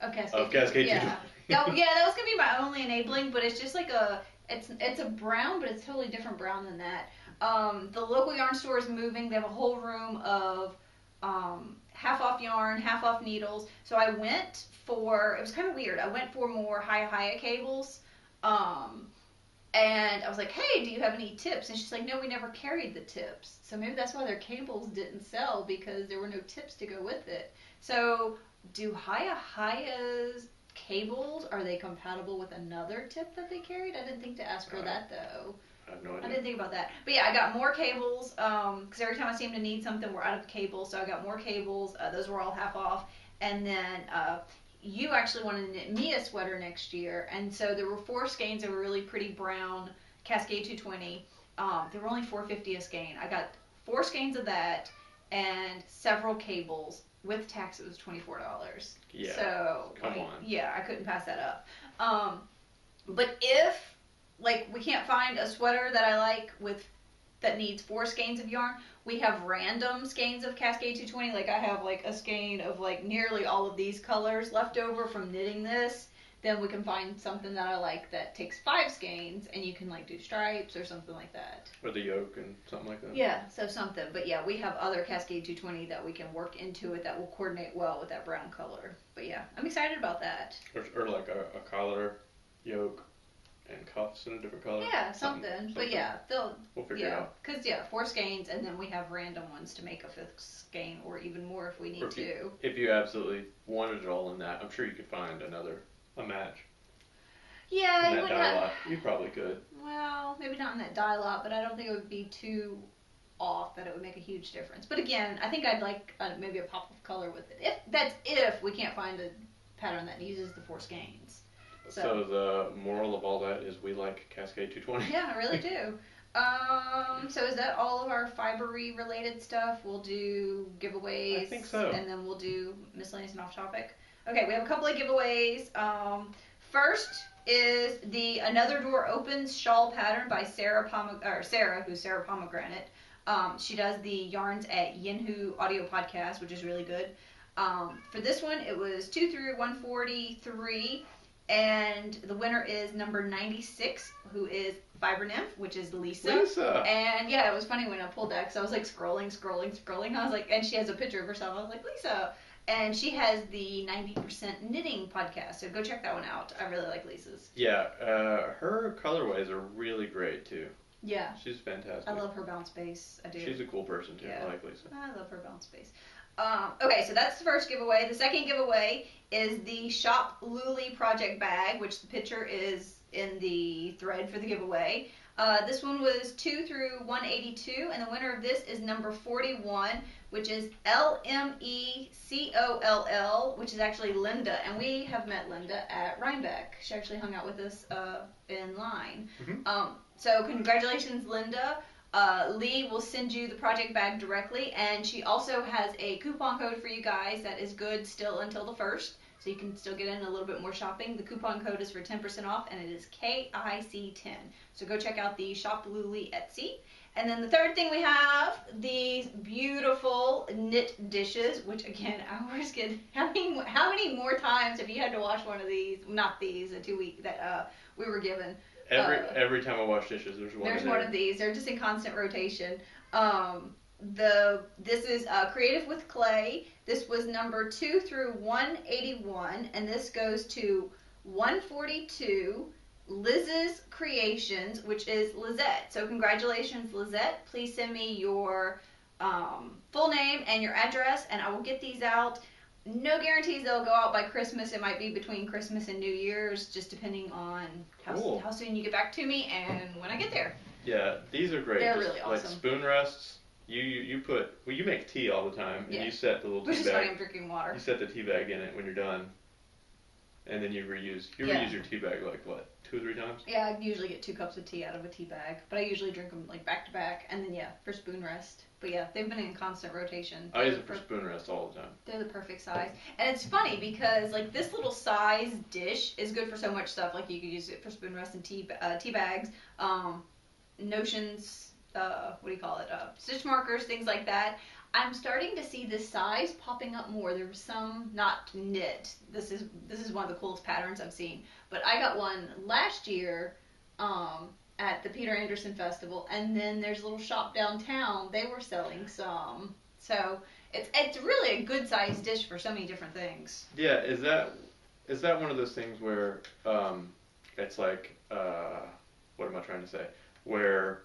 Of Cascade. of Cascade yeah. 220. that, yeah, that was gonna be my only enabling, but it's just like a It's it's a brown, but it's totally different brown than that. Um, the local yarn store is moving. They have a whole room of um, half off yarn, half off needles. So I went for it was kind of weird. I went for more Hiya cables. Um, and I was like, "Hey, do you have any tips?" And she's like, "No, we never carried the tips. So maybe that's why their cables didn't sell because there were no tips to go with it." So, do HiyaHiya's cables are they compatible with another tip that they carried? I didn't think to ask her that though. I have no I didn't think about that. But yeah, I got more cables because every time I seem to need something, we're out of cables. So I got more cables. Uh, those were all half off. And then uh, you actually wanted to knit me a sweater next year. And so there were four skeins of a really pretty brown, Cascade 220. Um, they were only 450 a skein. I got four skeins of that and several cables. With tax, it was $24. Yeah. So Come like, on. Yeah, I couldn't pass that up. Um, but if like we can't find a sweater that I like with that needs four skeins of yarn, we have random skeins of Cascade 220. Like I have like a skein of like nearly all of these colors left over from knitting this. Then we can find something that I like that takes five skeins, and you can like do stripes or something like that. Or the yoke and something like that. Yeah, so something. But yeah, we have other Cascade 220 that we can work into it that will coordinate well with that brown color. But yeah, I'm excited about that. Or, or like a, a collar, yoke, and cuffs in a different color. Yeah, something. But yeah, they'll We'll figure it out. because yeah, four skeins, and then we have random ones to make a fifth skein, or even more if we need Or if to. If you absolutely wanted it all in that, I'm sure you could find another a match Yeah, in you that dye lot. You probably could. Well, maybe not in that dye lot, but I don't think it would be too off that it would make a huge difference. But again, I think I'd like uh, maybe a pop of color with it. If that's if we can't find a pattern that uses the four skeins. So, So- the moral of all that is we like Cascade 220. Yeah, I really do. Um, so is that all of our fibery related stuff? We'll do giveaways. I think so. And then we'll do miscellaneous and off topic. Okay, we have a couple of giveaways. Um, first is the Another Door Opens shawl pattern by Sarah Pom- or Sarah, who's Sarah Pomegranate. Um, she does the yarns at Yinzburgh Audio Podcast, which is really good. Um, for this one, it was 2 through 143, and the winner is number 96, who is Fiber Nymph, which is Lisa. Lisa. And yeah, it was funny when I pulled that because I was like scrolling, scrolling, scrolling. I was like, and she has a picture of herself. I was like, Lisa. And she has the 90% knitting podcast. So go check that one out. I really like Lisa's. Yeah, uh, her colorways are really great too. Yeah. She's fantastic. I love her bounce base. I do. She's a cool person too. Yeah. I like Lisa. I love her bounce base. Um, okay, so that's the first giveaway. The second giveaway is the Shop Luli project bag, which the picture is in the thread for the giveaway. Uh, this one was 2 through 182, and the winner of this is number 41, which is L M E C O L L, which is actually Linda. And we have met Linda at Rhinebeck. She actually hung out with us uh, in line. Mhm. Um, so, congratulations, Linda. Uh, Lee will send you the project bag directly, and she also has a coupon code for you guys that is good still until the first, so you can still get in a little bit more shopping. The coupon code is for 10% off, and it is KIC10. So go check out the Shop Luli Etsy. And then the third thing we have these beautiful knit dishes, which again always get. How many how many more times have you had to wash one of these? Not these, the two week that uh, we were given. Every Uh, every time I wash dishes, there's one. There's one of these. They're just in constant rotation. Um, the this is uh, creative with clay. This was number two through 181, and this goes to 142. Liz's Creations, which is Lizette. So congratulations, Lizette. Please send me your um, full name and your address, and I will get these out. No guarantees they'll go out by Christmas. It might be between Christmas and New Year's, just depending on how, Cool. how soon you get back to me and when I get there. Yeah, these are great. They're Just really Like spoon rests. You, you you put well you make tea all the time and Yeah. you set the little Which tea is why bag. I'm drinking water. You set the tea bag in it when you're done, and then you reuse. You Yeah. reuse your tea bag like what two or three times. Yeah, I usually get two cups of tea out of a tea bag, but I usually drink them like back to back, and then yeah, for spoon rest. But yeah, they've been in constant rotation. I use it for spoon rest all the time. They're the perfect size. And it's funny because like this little size dish is good for so much stuff. Like you could use it for spoon rest and tea uh, tea bags, um, notions, uh, what do you call it? Uh, stitch markers, things like that. I'm starting to see this size popping up more. There was some not knit. This is this is one of the coolest patterns I've seen. But I got one last year um, at the Peter Anderson Festival, and then there's a little shop downtown. They were selling some, so it's it's really a good sized dish for so many different things. Yeah, is that is that one of those things where um, it's like uh, what am I trying to say? Where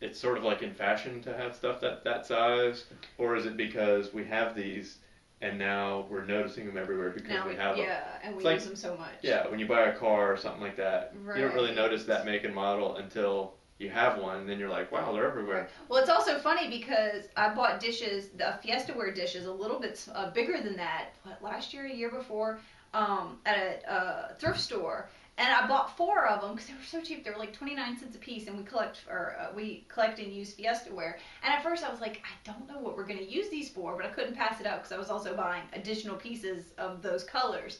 it's sort of like in fashion to have stuff that that size, or is it because we have these and now we're noticing them everywhere because now we, we, have them? yeah, and we It's like- use them so much. Yeah, when you buy a car or something like that, you don't really notice that make and model until you have one, and then you're like, wow, they're everywhere. Well, it's also funny because I bought dishes, the Fiestaware dishes, a little bit uh, bigger than that. What, last year, a year before, um, at a uh, thrift store, and I bought four of them because they were so cheap. They were like twenty nine cents a piece, and we collect or uh, we collect and use Fiestaware. And at first, I was like, I don't know what we're gonna use these for, but I couldn't pass it up because I was also buying additional pieces of those colors.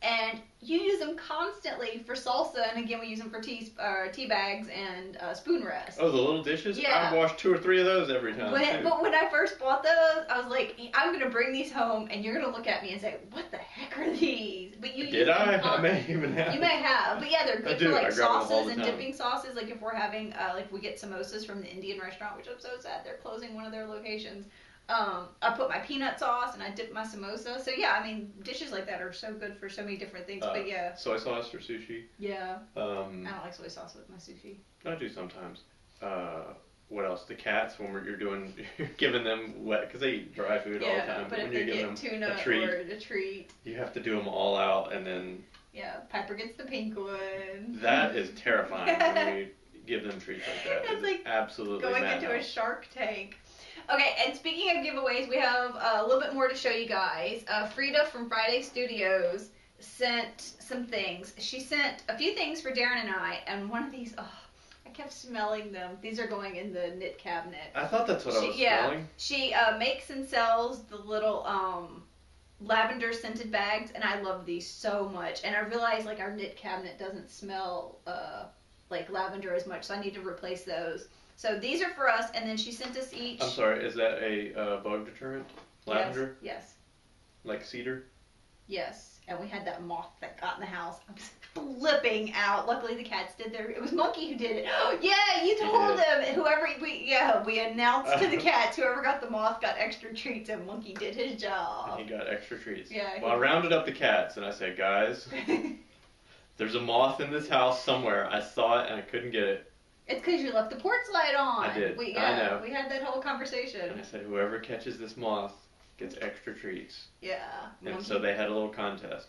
And you use them constantly for salsa, and again, we use them for tea uh, tea bags and uh, spoon rest. Oh, the little dishes? Yeah. I wash two or three of those every time. When, but when I first bought those, I was like, I'm gonna bring these home, and you're gonna look at me and say, "What the heck are these?" But you Did I? I may even have. You may have, but yeah, they're good for like grab them all sauces and dipping sauces. Like if we're having, uh, like we get samosas from the Indian restaurant, which I'm so sad they're closing one of their locations. Um, I put my peanut sauce and I dip my samosa. So yeah, I mean, dishes like that are so good for so many different things. Uh, but yeah, Soy sauce for sushi. yeah, Um, I don't like soy sauce with my sushi. I do sometimes. Uh, what else? The cats when we're, you're doing, you're giving them wet because they eat dry food all the Yeah, time. but if when they you're giving get them tuna a treat, or a treat, you have to do them all out, and then yeah, Piper gets the pink one. that is terrifying when we give them treats like that. It's It's like absolutely going into a. Shark Tank. Okay, and speaking of giveaways, we have uh, a little bit more to show you guys. Uh, Frida from Friday Studios sent some things. She sent a few things for Darren and I, and one of these, oh, I kept smelling them. These are going in the knit cabinet. I thought that's what I She- was yeah. smelling. She uh, makes and sells the little um, lavender scented bags, and I love these so much. And I realized like our knit cabinet doesn't smell uh, like lavender as much, so I need to replace those. So these are for us, and then she sent us each. I'm sorry. Is that a uh, bug deterrent? Lavender, Yes, like cedar. yes, yes. And we had that moth that got in the house. I was flipping out. Luckily, the cats did their. It was Monkey who did it. Oh, yeah, you told them. Whoever we yeah we announced to the cats whoever got the moth got extra treats, and Monkey did his job. And he got extra treats. Yeah, Well, I rounded up the cats and I said, guys, there's a moth in this house somewhere. I saw it and I couldn't get it. It's because you left the porch light on. I did. We, I know. We had that whole And conversation. I said, whoever catches this moth gets extra treats. Yeah. And Monkey- so they had a little contest.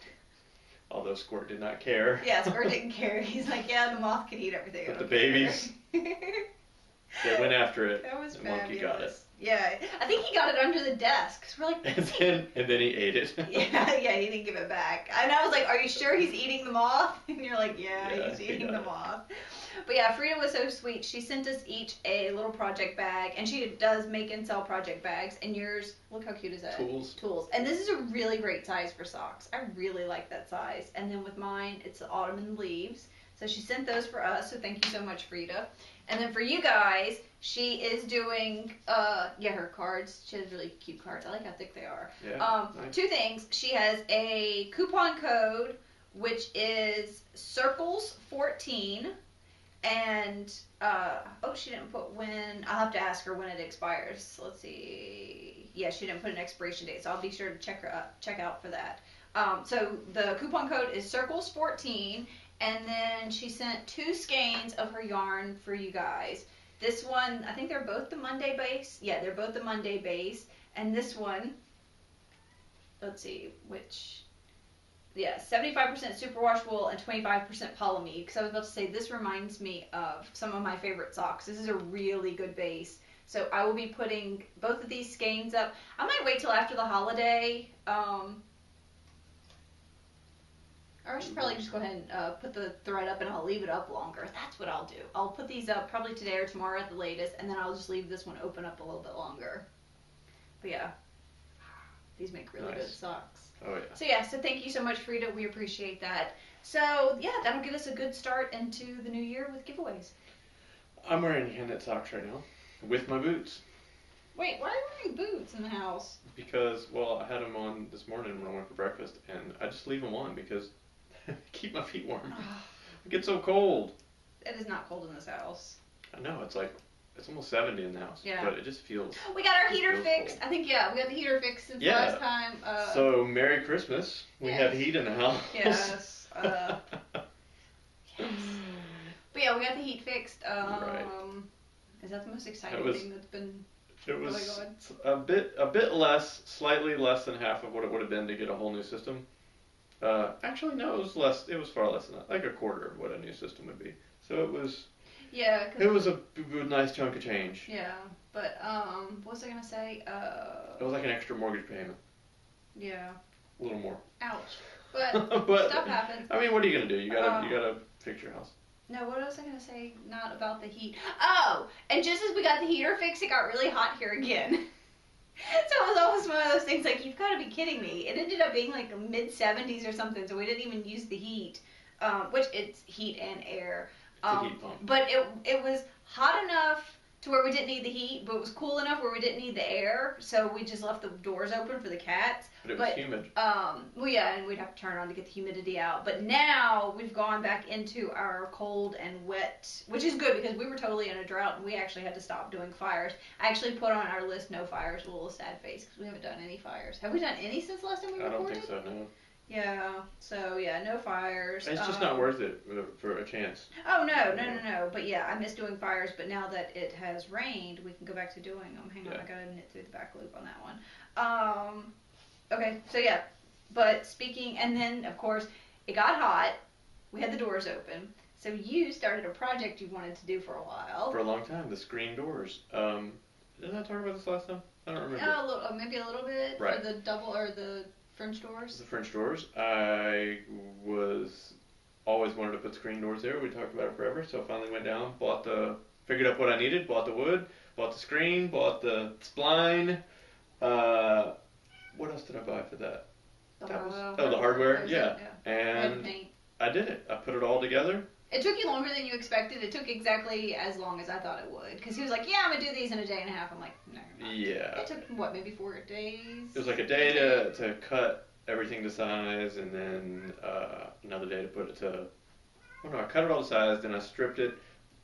Although Squirt did not care. Yeah, Squirt didn't care. He's like, yeah, the moth can eat everything. But the babies- They went after it. that was The fabulous. monkey got it. Yeah, I think he got it under the desk. Cause we're like, And then, and then he ate it. yeah, yeah, he didn't give it back. And I was like, "Are you sure he's eating the moth?" And you're like, "Yeah, Yeah, he's eating got the it. Moth." But yeah, Frida was so sweet. She sent us each a little project bag, and she does make and sell project bags. And yours, look how cute is that? Tools. Tools. And this is a really great size for socks. I really like that size. And then with mine, it's the autumn and leaves. So she sent those for us. So thank you so much, Frida. And then for you guys, she is doing uh yeah her cards. She has really cute cards. I like how thick they are. Yeah. Um, nice. two things. She has a coupon code which is circles fourteen, and uh, oh she didn't put when. I'll have to ask her when it expires. Let's see. Yeah, she didn't put an expiration date, so I'll be sure to check her up, check out for that. Um, so the coupon code is circles fourteen, and then she sent two skeins of her yarn for you guys. This one, I think they're both the Monday base. Yeah, they're both the Monday base. And this one, let's see, which, yeah, 75% superwash wool and 25% polyamide. Because I was about to say, this reminds me of some of my favorite socks. This is a really good base. So I will be putting both of these skeins up. I might wait till after the holiday. Um, or I should probably just go ahead and uh, put the thread up and I'll leave it up longer. That's what I'll do. I'll put these up probably today or tomorrow at the latest, and then I'll just leave this one open up a little bit longer. But yeah, these make really good socks. Oh yeah. So yeah, so thank you so much, Frida. We appreciate that. So yeah, that'll give us a good start into the new year with giveaways. I'm wearing hand knit socks right now with my boots Wait, why are you wearing boots in the house? because well I had them on this morning when I went for breakfast and I just leave them on because keep my feet warm. Ah. It gets so cold. it is not cold in this house. I know it's like it's almost 70 in the house, Yeah. but it just feels. We got our heater fixed. cold. I think yeah, we got the heater fixed since Yeah. last time. Uh, so Merry Christmas. We yes. have heat in the house. yes. Uh, yes. But yeah, we got the heat fixed. Um, Right. Is that the most exciting was- thing that's been? It Oh my was God. a bit a bit less, slightly less than half of what it would have been to get a whole new system. Uh, actually, no, it was less. It was far less than that, like a quarter of what a new system would be. So it was Yeah. it was a nice chunk of change. Yeah, but um, what was I gonna say? Uh, It was like an extra mortgage payment, yeah. a little more. Ouch. But but stuff happens. I mean, what are you gonna do? You gotta you Um, gotta fix your house. No, what was I gonna say? Not about the heat. Oh, and just as we got the heater fixed, it got really hot here again. so it was almost one of those things like you've got to be kidding me. It ended up being like mid 70s or something, so we didn't even use the heat, um, which it's heat and air. Um, but it it was hot enough to where we didn't need the heat, but it was cool enough where we didn't need the air. So we just left the doors open for the cats. But it was but- humid. Um, well, yeah, and we'd have to turn on to get the humidity out. But now we've gone back into our cold and wet, which is good because we were totally in a drought and we actually had to stop doing fires. I actually put on our list no fires, a little sad face because we haven't done any fires. Have we done any since last time we were? I don't think so. No, Yeah. So yeah, no fires. it's just Um, not worth it for- a chance. Oh no, no, no, no. But yeah, I miss doing fires. But now that it has rained, we can go back to doing them. Hang on, I gotta knit through the back loop on that one. Um, okay, so yeah. But speaking, and then of course it got hot. We had the doors open. So you started a project you wanted to do for a while. For a long time, the screen doors. Um, didn't I talk about this last time? I don't remember. Yeah, a little, maybe a little bit Right. for the double or the French doors. The French doors. I was always wanted to put screen doors there. We talked about it forever, so I finally went down, bought the, figured out what I needed, bought the wood, bought the screen, bought the spline. Uh, what else did I buy for that? That was- oh, the hardware, yeah. it? We had to And. I did it. I put it all together. It took you longer than you expected. It took exactly as long as I thought it would. Because he was like, "Yeah, I'm gonna do these in a day and a half." I'm like, "No. Yeah. It took what, maybe four days? It was like a day to, to cut everything to size, and then uh, another day to put it to. No, I cut it all to size, then I stripped it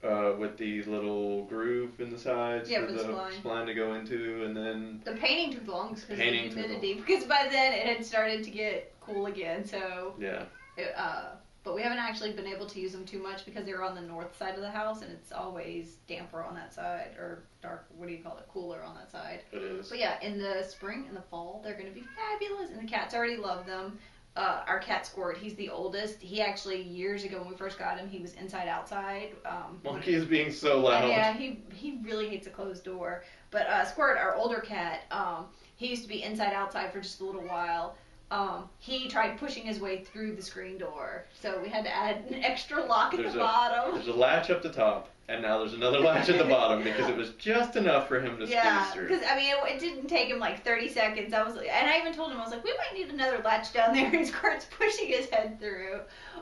uh, with the little groove in the sides Yeah, for for the the spline. spline to go into, and then The painting took long because the Painting took humidity. Because by then it had started to get cool again. So, yeah, it, uh, but we haven't actually been able to use them too much because they're on the north side of the house and it's always damper on that side or dark. What do you call it? Cooler on that side. it is. But yeah, in the spring and the fall, they're going to be fabulous, and the cats already love them. Uh, our cat Squirt, he's the oldest. He actually years ago when we first got him, he was inside outside. Um, Monkey is being so loud. yeah, he he really hates a closed door. But uh, Squirt, our older cat, um, he used to be inside outside for just a little while. Um, he tried pushing his way through the screen door, so we had to add an extra lock at There's the a- bottom. There's a latch up the top, and now there's another latch at the bottom because it was just enough for him to Yeah, squeeze through. because I mean, it, it didn't take him like 30 seconds. I was, and I even told him I was like, we might need another latch down there. And Squirt's pushing his head through,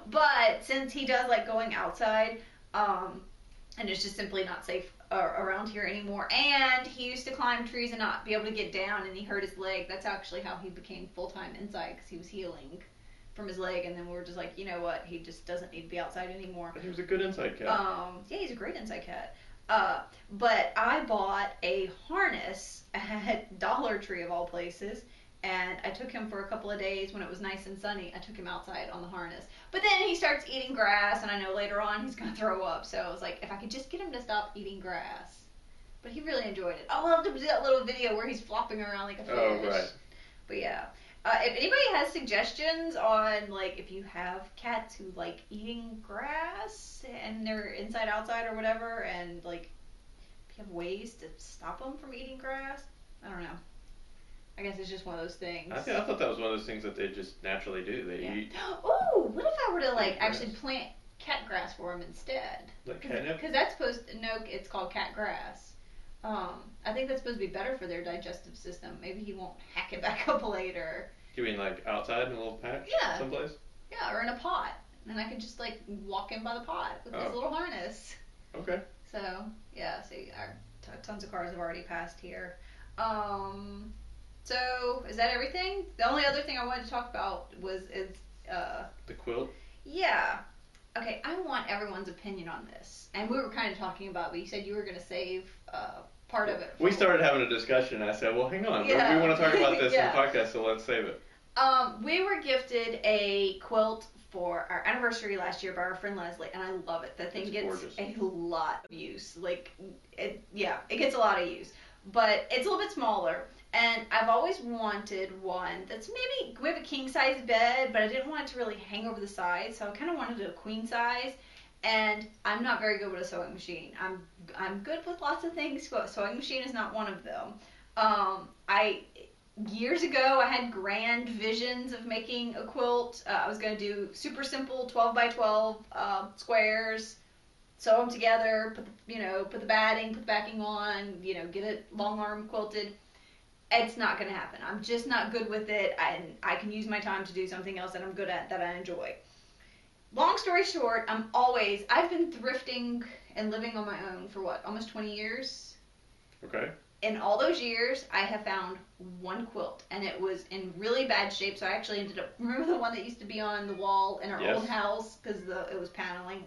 but since he does like going outside, um, and it's just simply not safe around here anymore. And he used to climb trees and not be able to get down, and he hurt his leg. That's actually how he became full time inside because he was healing from his leg. And then we were just like, you know what? He just doesn't need to be outside anymore. But he was a good inside cat. Um, yeah, he's a great inside cat. Uh, but I bought a harness at Dollar Tree of all places, and I took him for a couple of days when it was nice and sunny. I took him outside on the harness. But then he starts eating grass, and I know later on he's gonna throw up. So I was like, if I could just get him to stop eating grass. But he really enjoyed it. Oh, to do that little video where he's flopping around like a fish. oh right. But yeah. Uh, if anybody has suggestions on like if you have cats who like eating grass and they're inside outside or whatever and like if you have ways to stop them from eating grass, I don't know. I guess it's just one of those things. I, I thought that was one of those things that they just naturally do. They Yeah. eat Oh, what if I were to like Grass. actually plant cat grass for them instead? like catnip. Because that's supposed to, no, it's called cat grass. Um, I think that's supposed to be better for their digestive system. Maybe he won't hack it back up later. You mean like outside in a little patch? Yeah. Someplace? Yeah, or in a pot. And I could just like walk in by the pot with this Oh. little harness. Okay. So yeah, see, our t- tons of cars have already passed here. Um, so is that everything? The only other thing I wanted to talk about was is uh The quilt. yeah. okay, I want everyone's opinion on this. And we were kind of talking about, but you said you were going to save uh, part of it. We started having a discussion. I said, well, hang on. we- Yeah. We want to talk about this Yeah. in the podcast, so let's save it. Um, we were gifted a quilt for our anniversary last year by our friend Leslie, and I love it. The thing It's gets gorgeous. a lot of use. Like, it, yeah, it gets a lot of use. But it's a little bit smaller, and I've always wanted one that's maybe we have a king size bed, but I didn't want it to really hang over the side, so I kind of wanted a queen size. And I'm not very good with a sewing machine. I'm I'm good with lots of things, but sewing machine is not one of them. Um, I years ago I had grand visions of making a quilt. Uh, I was going to do super simple 12 by 12 uh, squares, sew them together, put the, you know put the batting, put the backing on, you know get it long arm quilted. It's not going to happen. I'm just not good with it, and I can use my time to do something else that I'm good at that I enjoy. Long story short, I'm always I've been thrifting and living on my own for what almost 20 years Okay. in all those years, I have found one quilt, and it was in really bad shape. So I actually ended up remember the one that used to be on the wall in our Yes. old house because the it was paneling.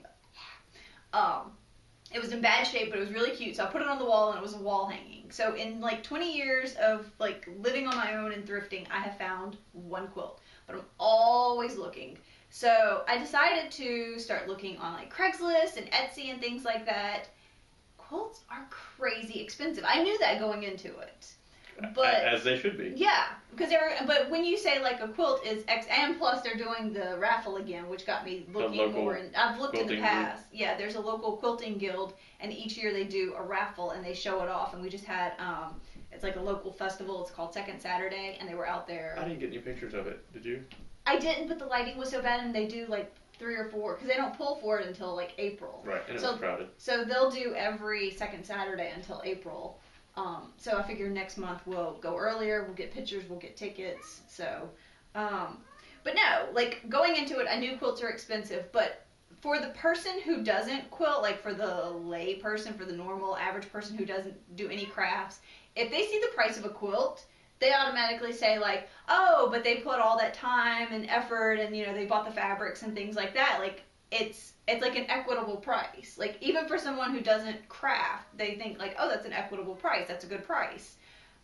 Um, it was in bad shape, but it was really cute. So I put it on the wall, and it was a wall hanging. So in like 20 years of like living on my own and thrifting, I have found one quilt, but I'm always looking. So I decided to start looking on like Craigslist and Etsy and things like that. Quilts are crazy expensive. I knew that going into it. But as they should be. yeah, because they're but when you say like a quilt is X and plus they're doing the raffle again, which got me looking more. And I've looked in the quilting group. past. Yeah, there's a local quilting guild, and each year they do a raffle and they show it off. And we just had um, it's like a local festival. It's called Second Saturday, and they were out there. I didn't get any pictures of it. Did you? I didn't, but the lighting was so bad, and they do like three or four because they don't pull for it until like April. Right, and it So- was crowded. So they'll do every second Saturday until April. Um, so I figure next month we'll go earlier. We'll get pictures. We'll get tickets. So, um, but no, like going into it, I knew quilts are expensive, but for the person who doesn't quilt, like for the lay person, for the normal average person who doesn't do any crafts, if they see the price of a quilt, they automatically say like, oh, but they put all that time and effort, and you know they bought the fabrics and things like that. Like it's it's like an equitable price. Like even for someone who doesn't craft, they think like, oh, that's an equitable price. That's a good price.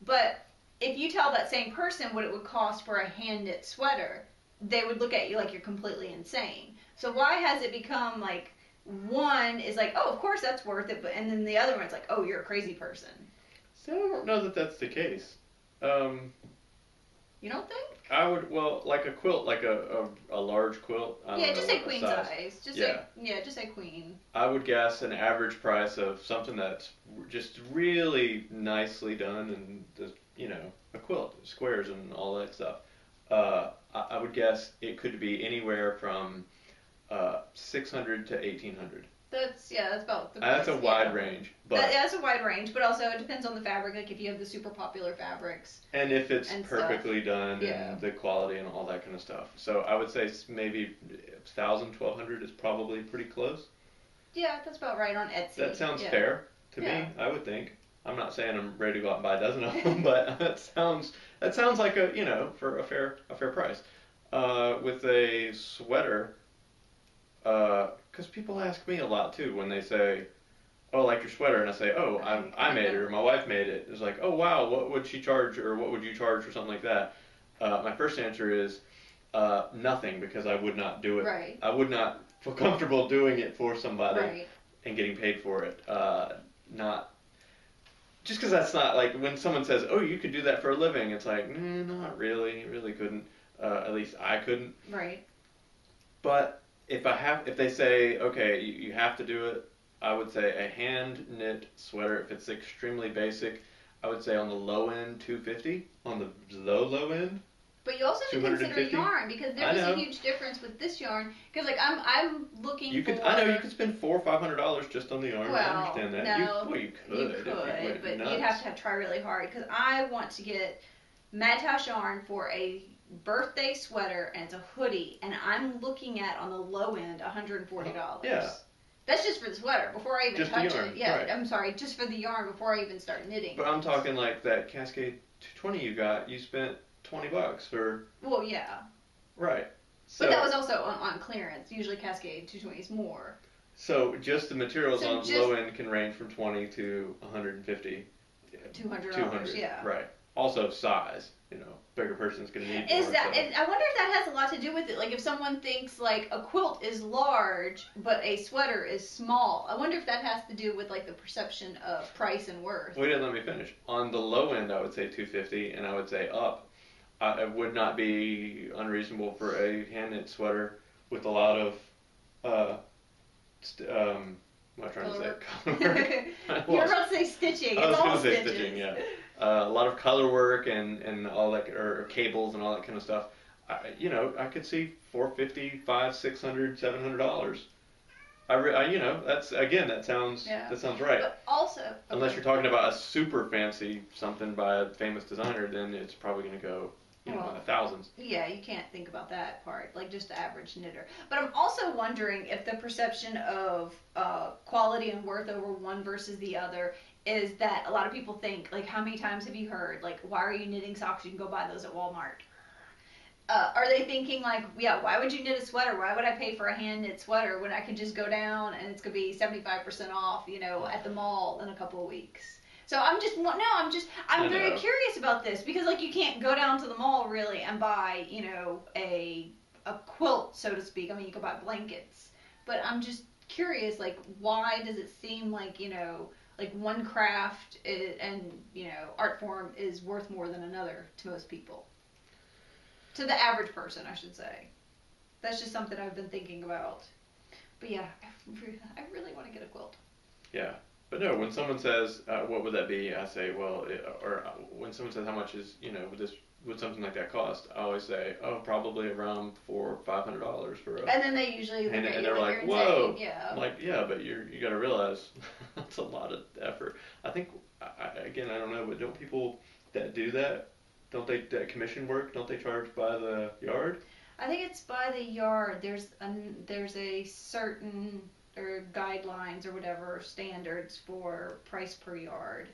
But if you tell that same person what it would cost for a hand knit sweater, they would look at you like you're completely insane. So why has it become like one is like, oh, of course that's worth it, but and then the other one's like, oh, you're a crazy person. So I don't know that that's the case. Um, You don't think? I would well like a quilt, like a a, a large quilt. I yeah, just say queen size. size. Just Yeah. say yeah, just say queen. I would guess an average price of something that's just really nicely done and the, you know a quilt, squares and all that stuff. Uh, I, I would guess it could be anywhere from uh, 600 to 1800. That's yeah, that's about. The Uh, that's a wide yeah. range, but That, yeah, that's a wide range, but also it depends on the fabric. Like if you have the super popular fabrics. and if it's and stuff. perfectly done Yeah. and the quality and all that kind of stuff. So I would say maybe 1000, 1200 is probably pretty close. Yeah, that's about right on Etsy. That sounds yeah. fair to Yeah. me. I would think. I'm not saying I'm ready to go out and buy a dozen of them, but that sounds that sounds like a you know for a fair a fair price. Uh, with a sweater, because people ask me a lot too when they say, "Oh, like your sweater," and I say, "Oh, I I made it or my wife made it." It's like, "Oh wow, what would she charge or what would you charge or something like that?" Uh, my first answer is uh, nothing because I would not do it. Right. I would not feel comfortable doing it for somebody Right. and getting paid for it. Uh, not just because that's not like when someone says, "Oh, you could do that for a living." It's like, mm, not really, really couldn't. Uh, at least I couldn't. Right. But if I have, if they say, "Okay, you, you have to do it," I would say a hand knit sweater. If it's extremely basic, I would say on the low end 250. On the low low end, But you also have to consider 250? yarn because I there's a huge difference with this yarn. Because like I'm I'm looking you could. for. I know you could spend four or five hundred dollars just on the yarn. I Well, understand that. no, you, well, you could. You could, went but nuts. you'd have to have, try really hard because I want to get Madhouse yarn for a birthday sweater and it's a hoodie, and I'm looking at on the low end $140. Yeah. That's just for the sweater before I even Just the touch yarn, it. Yeah, right. I'm sorry, just for the yarn before I even start knitting. But I'm talking like that Cascade 220 you got. You spent 20 bucks for well, yeah. right. So, but that was also on, on clearance. Usually Cascade 220 is more. so just the materials So on just- low end can range from 20 to 150. Two hundred 200. dollars. Yeah. Right. Also size. You know, bigger person's gonna need Is more. that? so- I wonder if that has a lot to do with it. Like if someone thinks like a quilt is large, but a sweater is small. I wonder if that has to do with like the perception of price and worth. Wait, let me finish. On the low end, I would say 250, and I would say up. I, it would not be unreasonable for a hand knit sweater with a lot of, uh, st- um, what am I trying Color to say? You're about to say stitching. I It's was all gonna say stitching, yeah. Uh, a lot of color work and, and all that, or cables and all that kind of stuff. I, you know, I could see 450, 5, 600, 700 dollars. I, re, I, you know, that's again, that sounds Yeah. that sounds right. But also, Unless you're talking about a super fancy something by a famous designer, then it's probably going to go, you know, Well, in the thousands. Yeah, you can't think about that part, like just the average knitter. But I'm also wondering if the perception of uh, quality and worth over one versus the other is that a lot of people think, like, how many times have you heard, like, why are you knitting socks? You can go buy those at Walmart. Uh, are they thinking like, yeah, why would you knit a sweater? Why would I pay for a hand knit sweater when I could just go down and it's gonna be 75% off, you know, at the mall in a couple of weeks? So I'm just no, I'm just I'm very curious about this because like you can't go down to the mall really and buy you know a a quilt so to speak. I mean you can buy blankets, but I'm just curious like why does it seem like you know like one craft i and you know art form is worth more than another to most people, to the average person I should say. That's just something I've been thinking about. But yeah, I I really want to get a quilt. Yeah. But no, when someone says, uh, what would that be? I say, well, it, or uh, when someone says, how much is, you know, would this, would something like that cost? I always say, oh, probably around four, five hundred dollars for a. And then they usually And- and they're like, "Whoa." Yeah. I'm like, yeah, but you're, you got to realize that's a lot of effort. I think, I- again, I don't know, but don't people that do that, don't they, that commission work, don't they charge by the yard? I think it's by the yard. There's a there's a certain or guidelines or whatever standards for price per yard.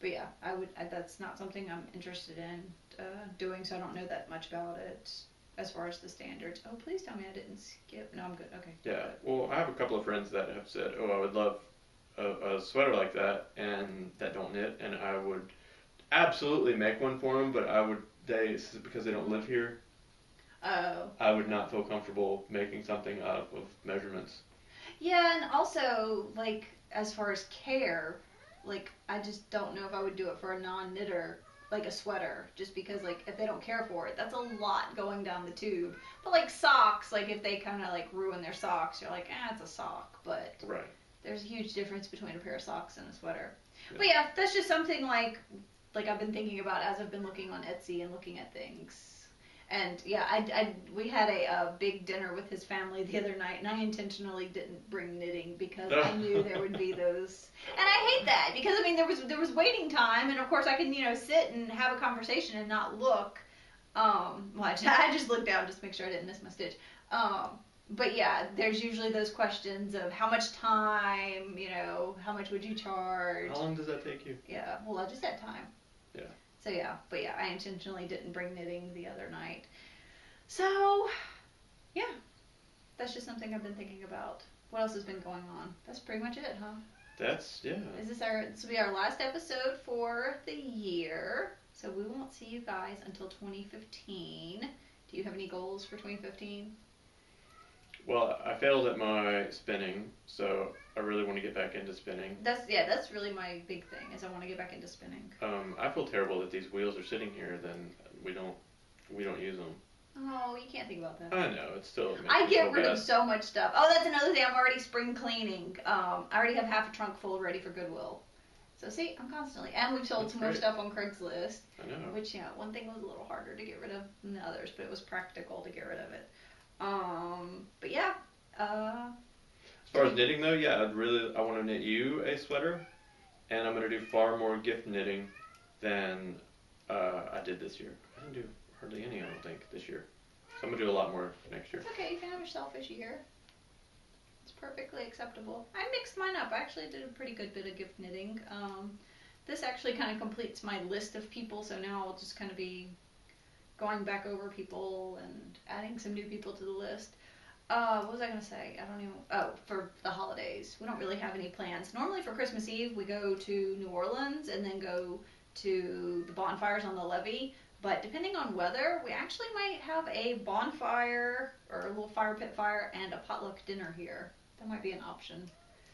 But yeah, I would. I, that's not something I'm interested in uh, doing, so I don't know that much about it as far as the standards. Oh, please tell me I didn't skip. No, I'm good. Okay. Yeah. Well, I have a couple of friends that have said, oh, I would love a, a sweater like that, and that don't knit, and I would absolutely make one for them, but I would, they, because they don't live here, Oh. I would not feel comfortable making something out of measurements. Yeah, and also like as far as care, like I just don't know if I would do it for a non-knitter, like a sweater, just because like if they don't care for it, that's a lot going down the tube. But like socks, like if they kind of like ruin their socks, you're like, ah, it's a sock. But Right. there's a huge difference between a pair of socks and a sweater. Yeah. But yeah, that's just something like like I've been thinking about as I've been looking on Etsy and looking at things. And yeah, I, I we had a, uh big dinner with his family the other night, and I intentionally didn't bring knitting because I knew there would be those. And I hate that because I mean there was there was waiting time, and of course I can you know sit and have a conversation and not look. Um, well, I just, I just looked down just to make sure I didn't miss my stitch. Um, but yeah, there's usually those questions of how much time, you know, how much would you charge? How long does that take you? Yeah, well, I just had time. So yeah, but yeah, I intentionally didn't bring knitting the other night. So, yeah, that's just something I've been thinking about. What else has been going on? That's pretty much it, huh? That's, yeah. Is this our? This will be our last episode for the year. So we won't see you guys until 2015. Do you have any goals for 2015? Well, I failed at my spinning, so I really want to get back into spinning. That's yeah, that's really my big thing. Is I want to get back into spinning. Um, I feel terrible that these wheels are sitting here. Then we don't we don't use them. Oh, you can't think about that. I know it's still. I get rid bad. of so much stuff. Oh, that's another thing. I'm already spring cleaning. Um, I already have half a trunk full ready for Goodwill. So see, I'm constantly, and we've sold That's some more stuff on Craigslist, I know. which yeah, one thing was a little harder to get rid of than the others, but it was practical to get rid of it. Um, but yeah, uh, far as knitting though, yeah, I'd really I want to knit you a sweater, and I'm gonna do far more gift knitting than uh, I did this year. I didn't do hardly any, I don't think, this year. So I'm gonna do a lot more next year. it's okay. You can have a selfish year. It's perfectly acceptable. I mixed mine up. I actually did a pretty good bit of gift knitting. Um, this actually kind of completes my list of people, so now I'll just kind of be going back over people and adding some new people to the list. Uh, what was I gonna say? I don't even. Oh, for the holidays, we don't really have any plans. Normally for Christmas Eve, we go to New Orleans and then go to the bonfires on the levee. But depending on weather, we actually might have a bonfire or a little fire pit fire and a potluck dinner here. That might be an option.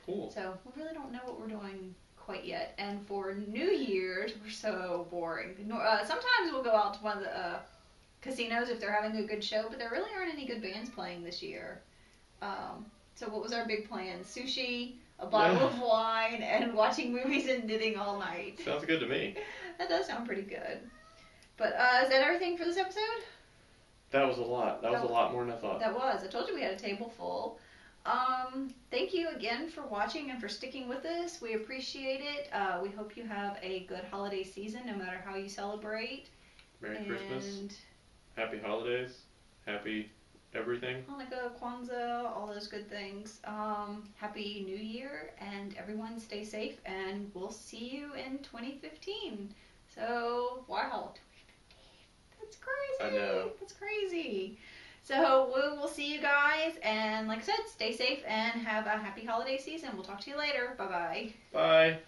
Cool. So we really don't know what we're doing quite yet. And for New Year's, we're so boring. Uh, sometimes we'll go out to one of the uh, casinos if they're having a good show, but there really aren't any good bands playing this year. Um, so what was our big plan? Sushi, a bottle Yeah. of wine, and watching movies and knitting all night. Sounds good to me. That does sound pretty good. But uh, is that everything for this episode? That was a lot. That was a lot more than I thought. That was. I told you we had a table full. Um, thank you again for watching and for sticking with us. We appreciate it. Uh, we hope you have a good holiday season, no matter how you celebrate. Merry and Christmas. Happy holidays. Happy everything. Hanukkah, Kwanzaa, all those good things. Um, happy New Year, and everyone stay safe. And we'll see you in 2015. So, wow, That's crazy. I know. That's crazy. So we will see you guys, and like I said, stay safe and have a happy holiday season. We'll talk to you later. Bye bye bye.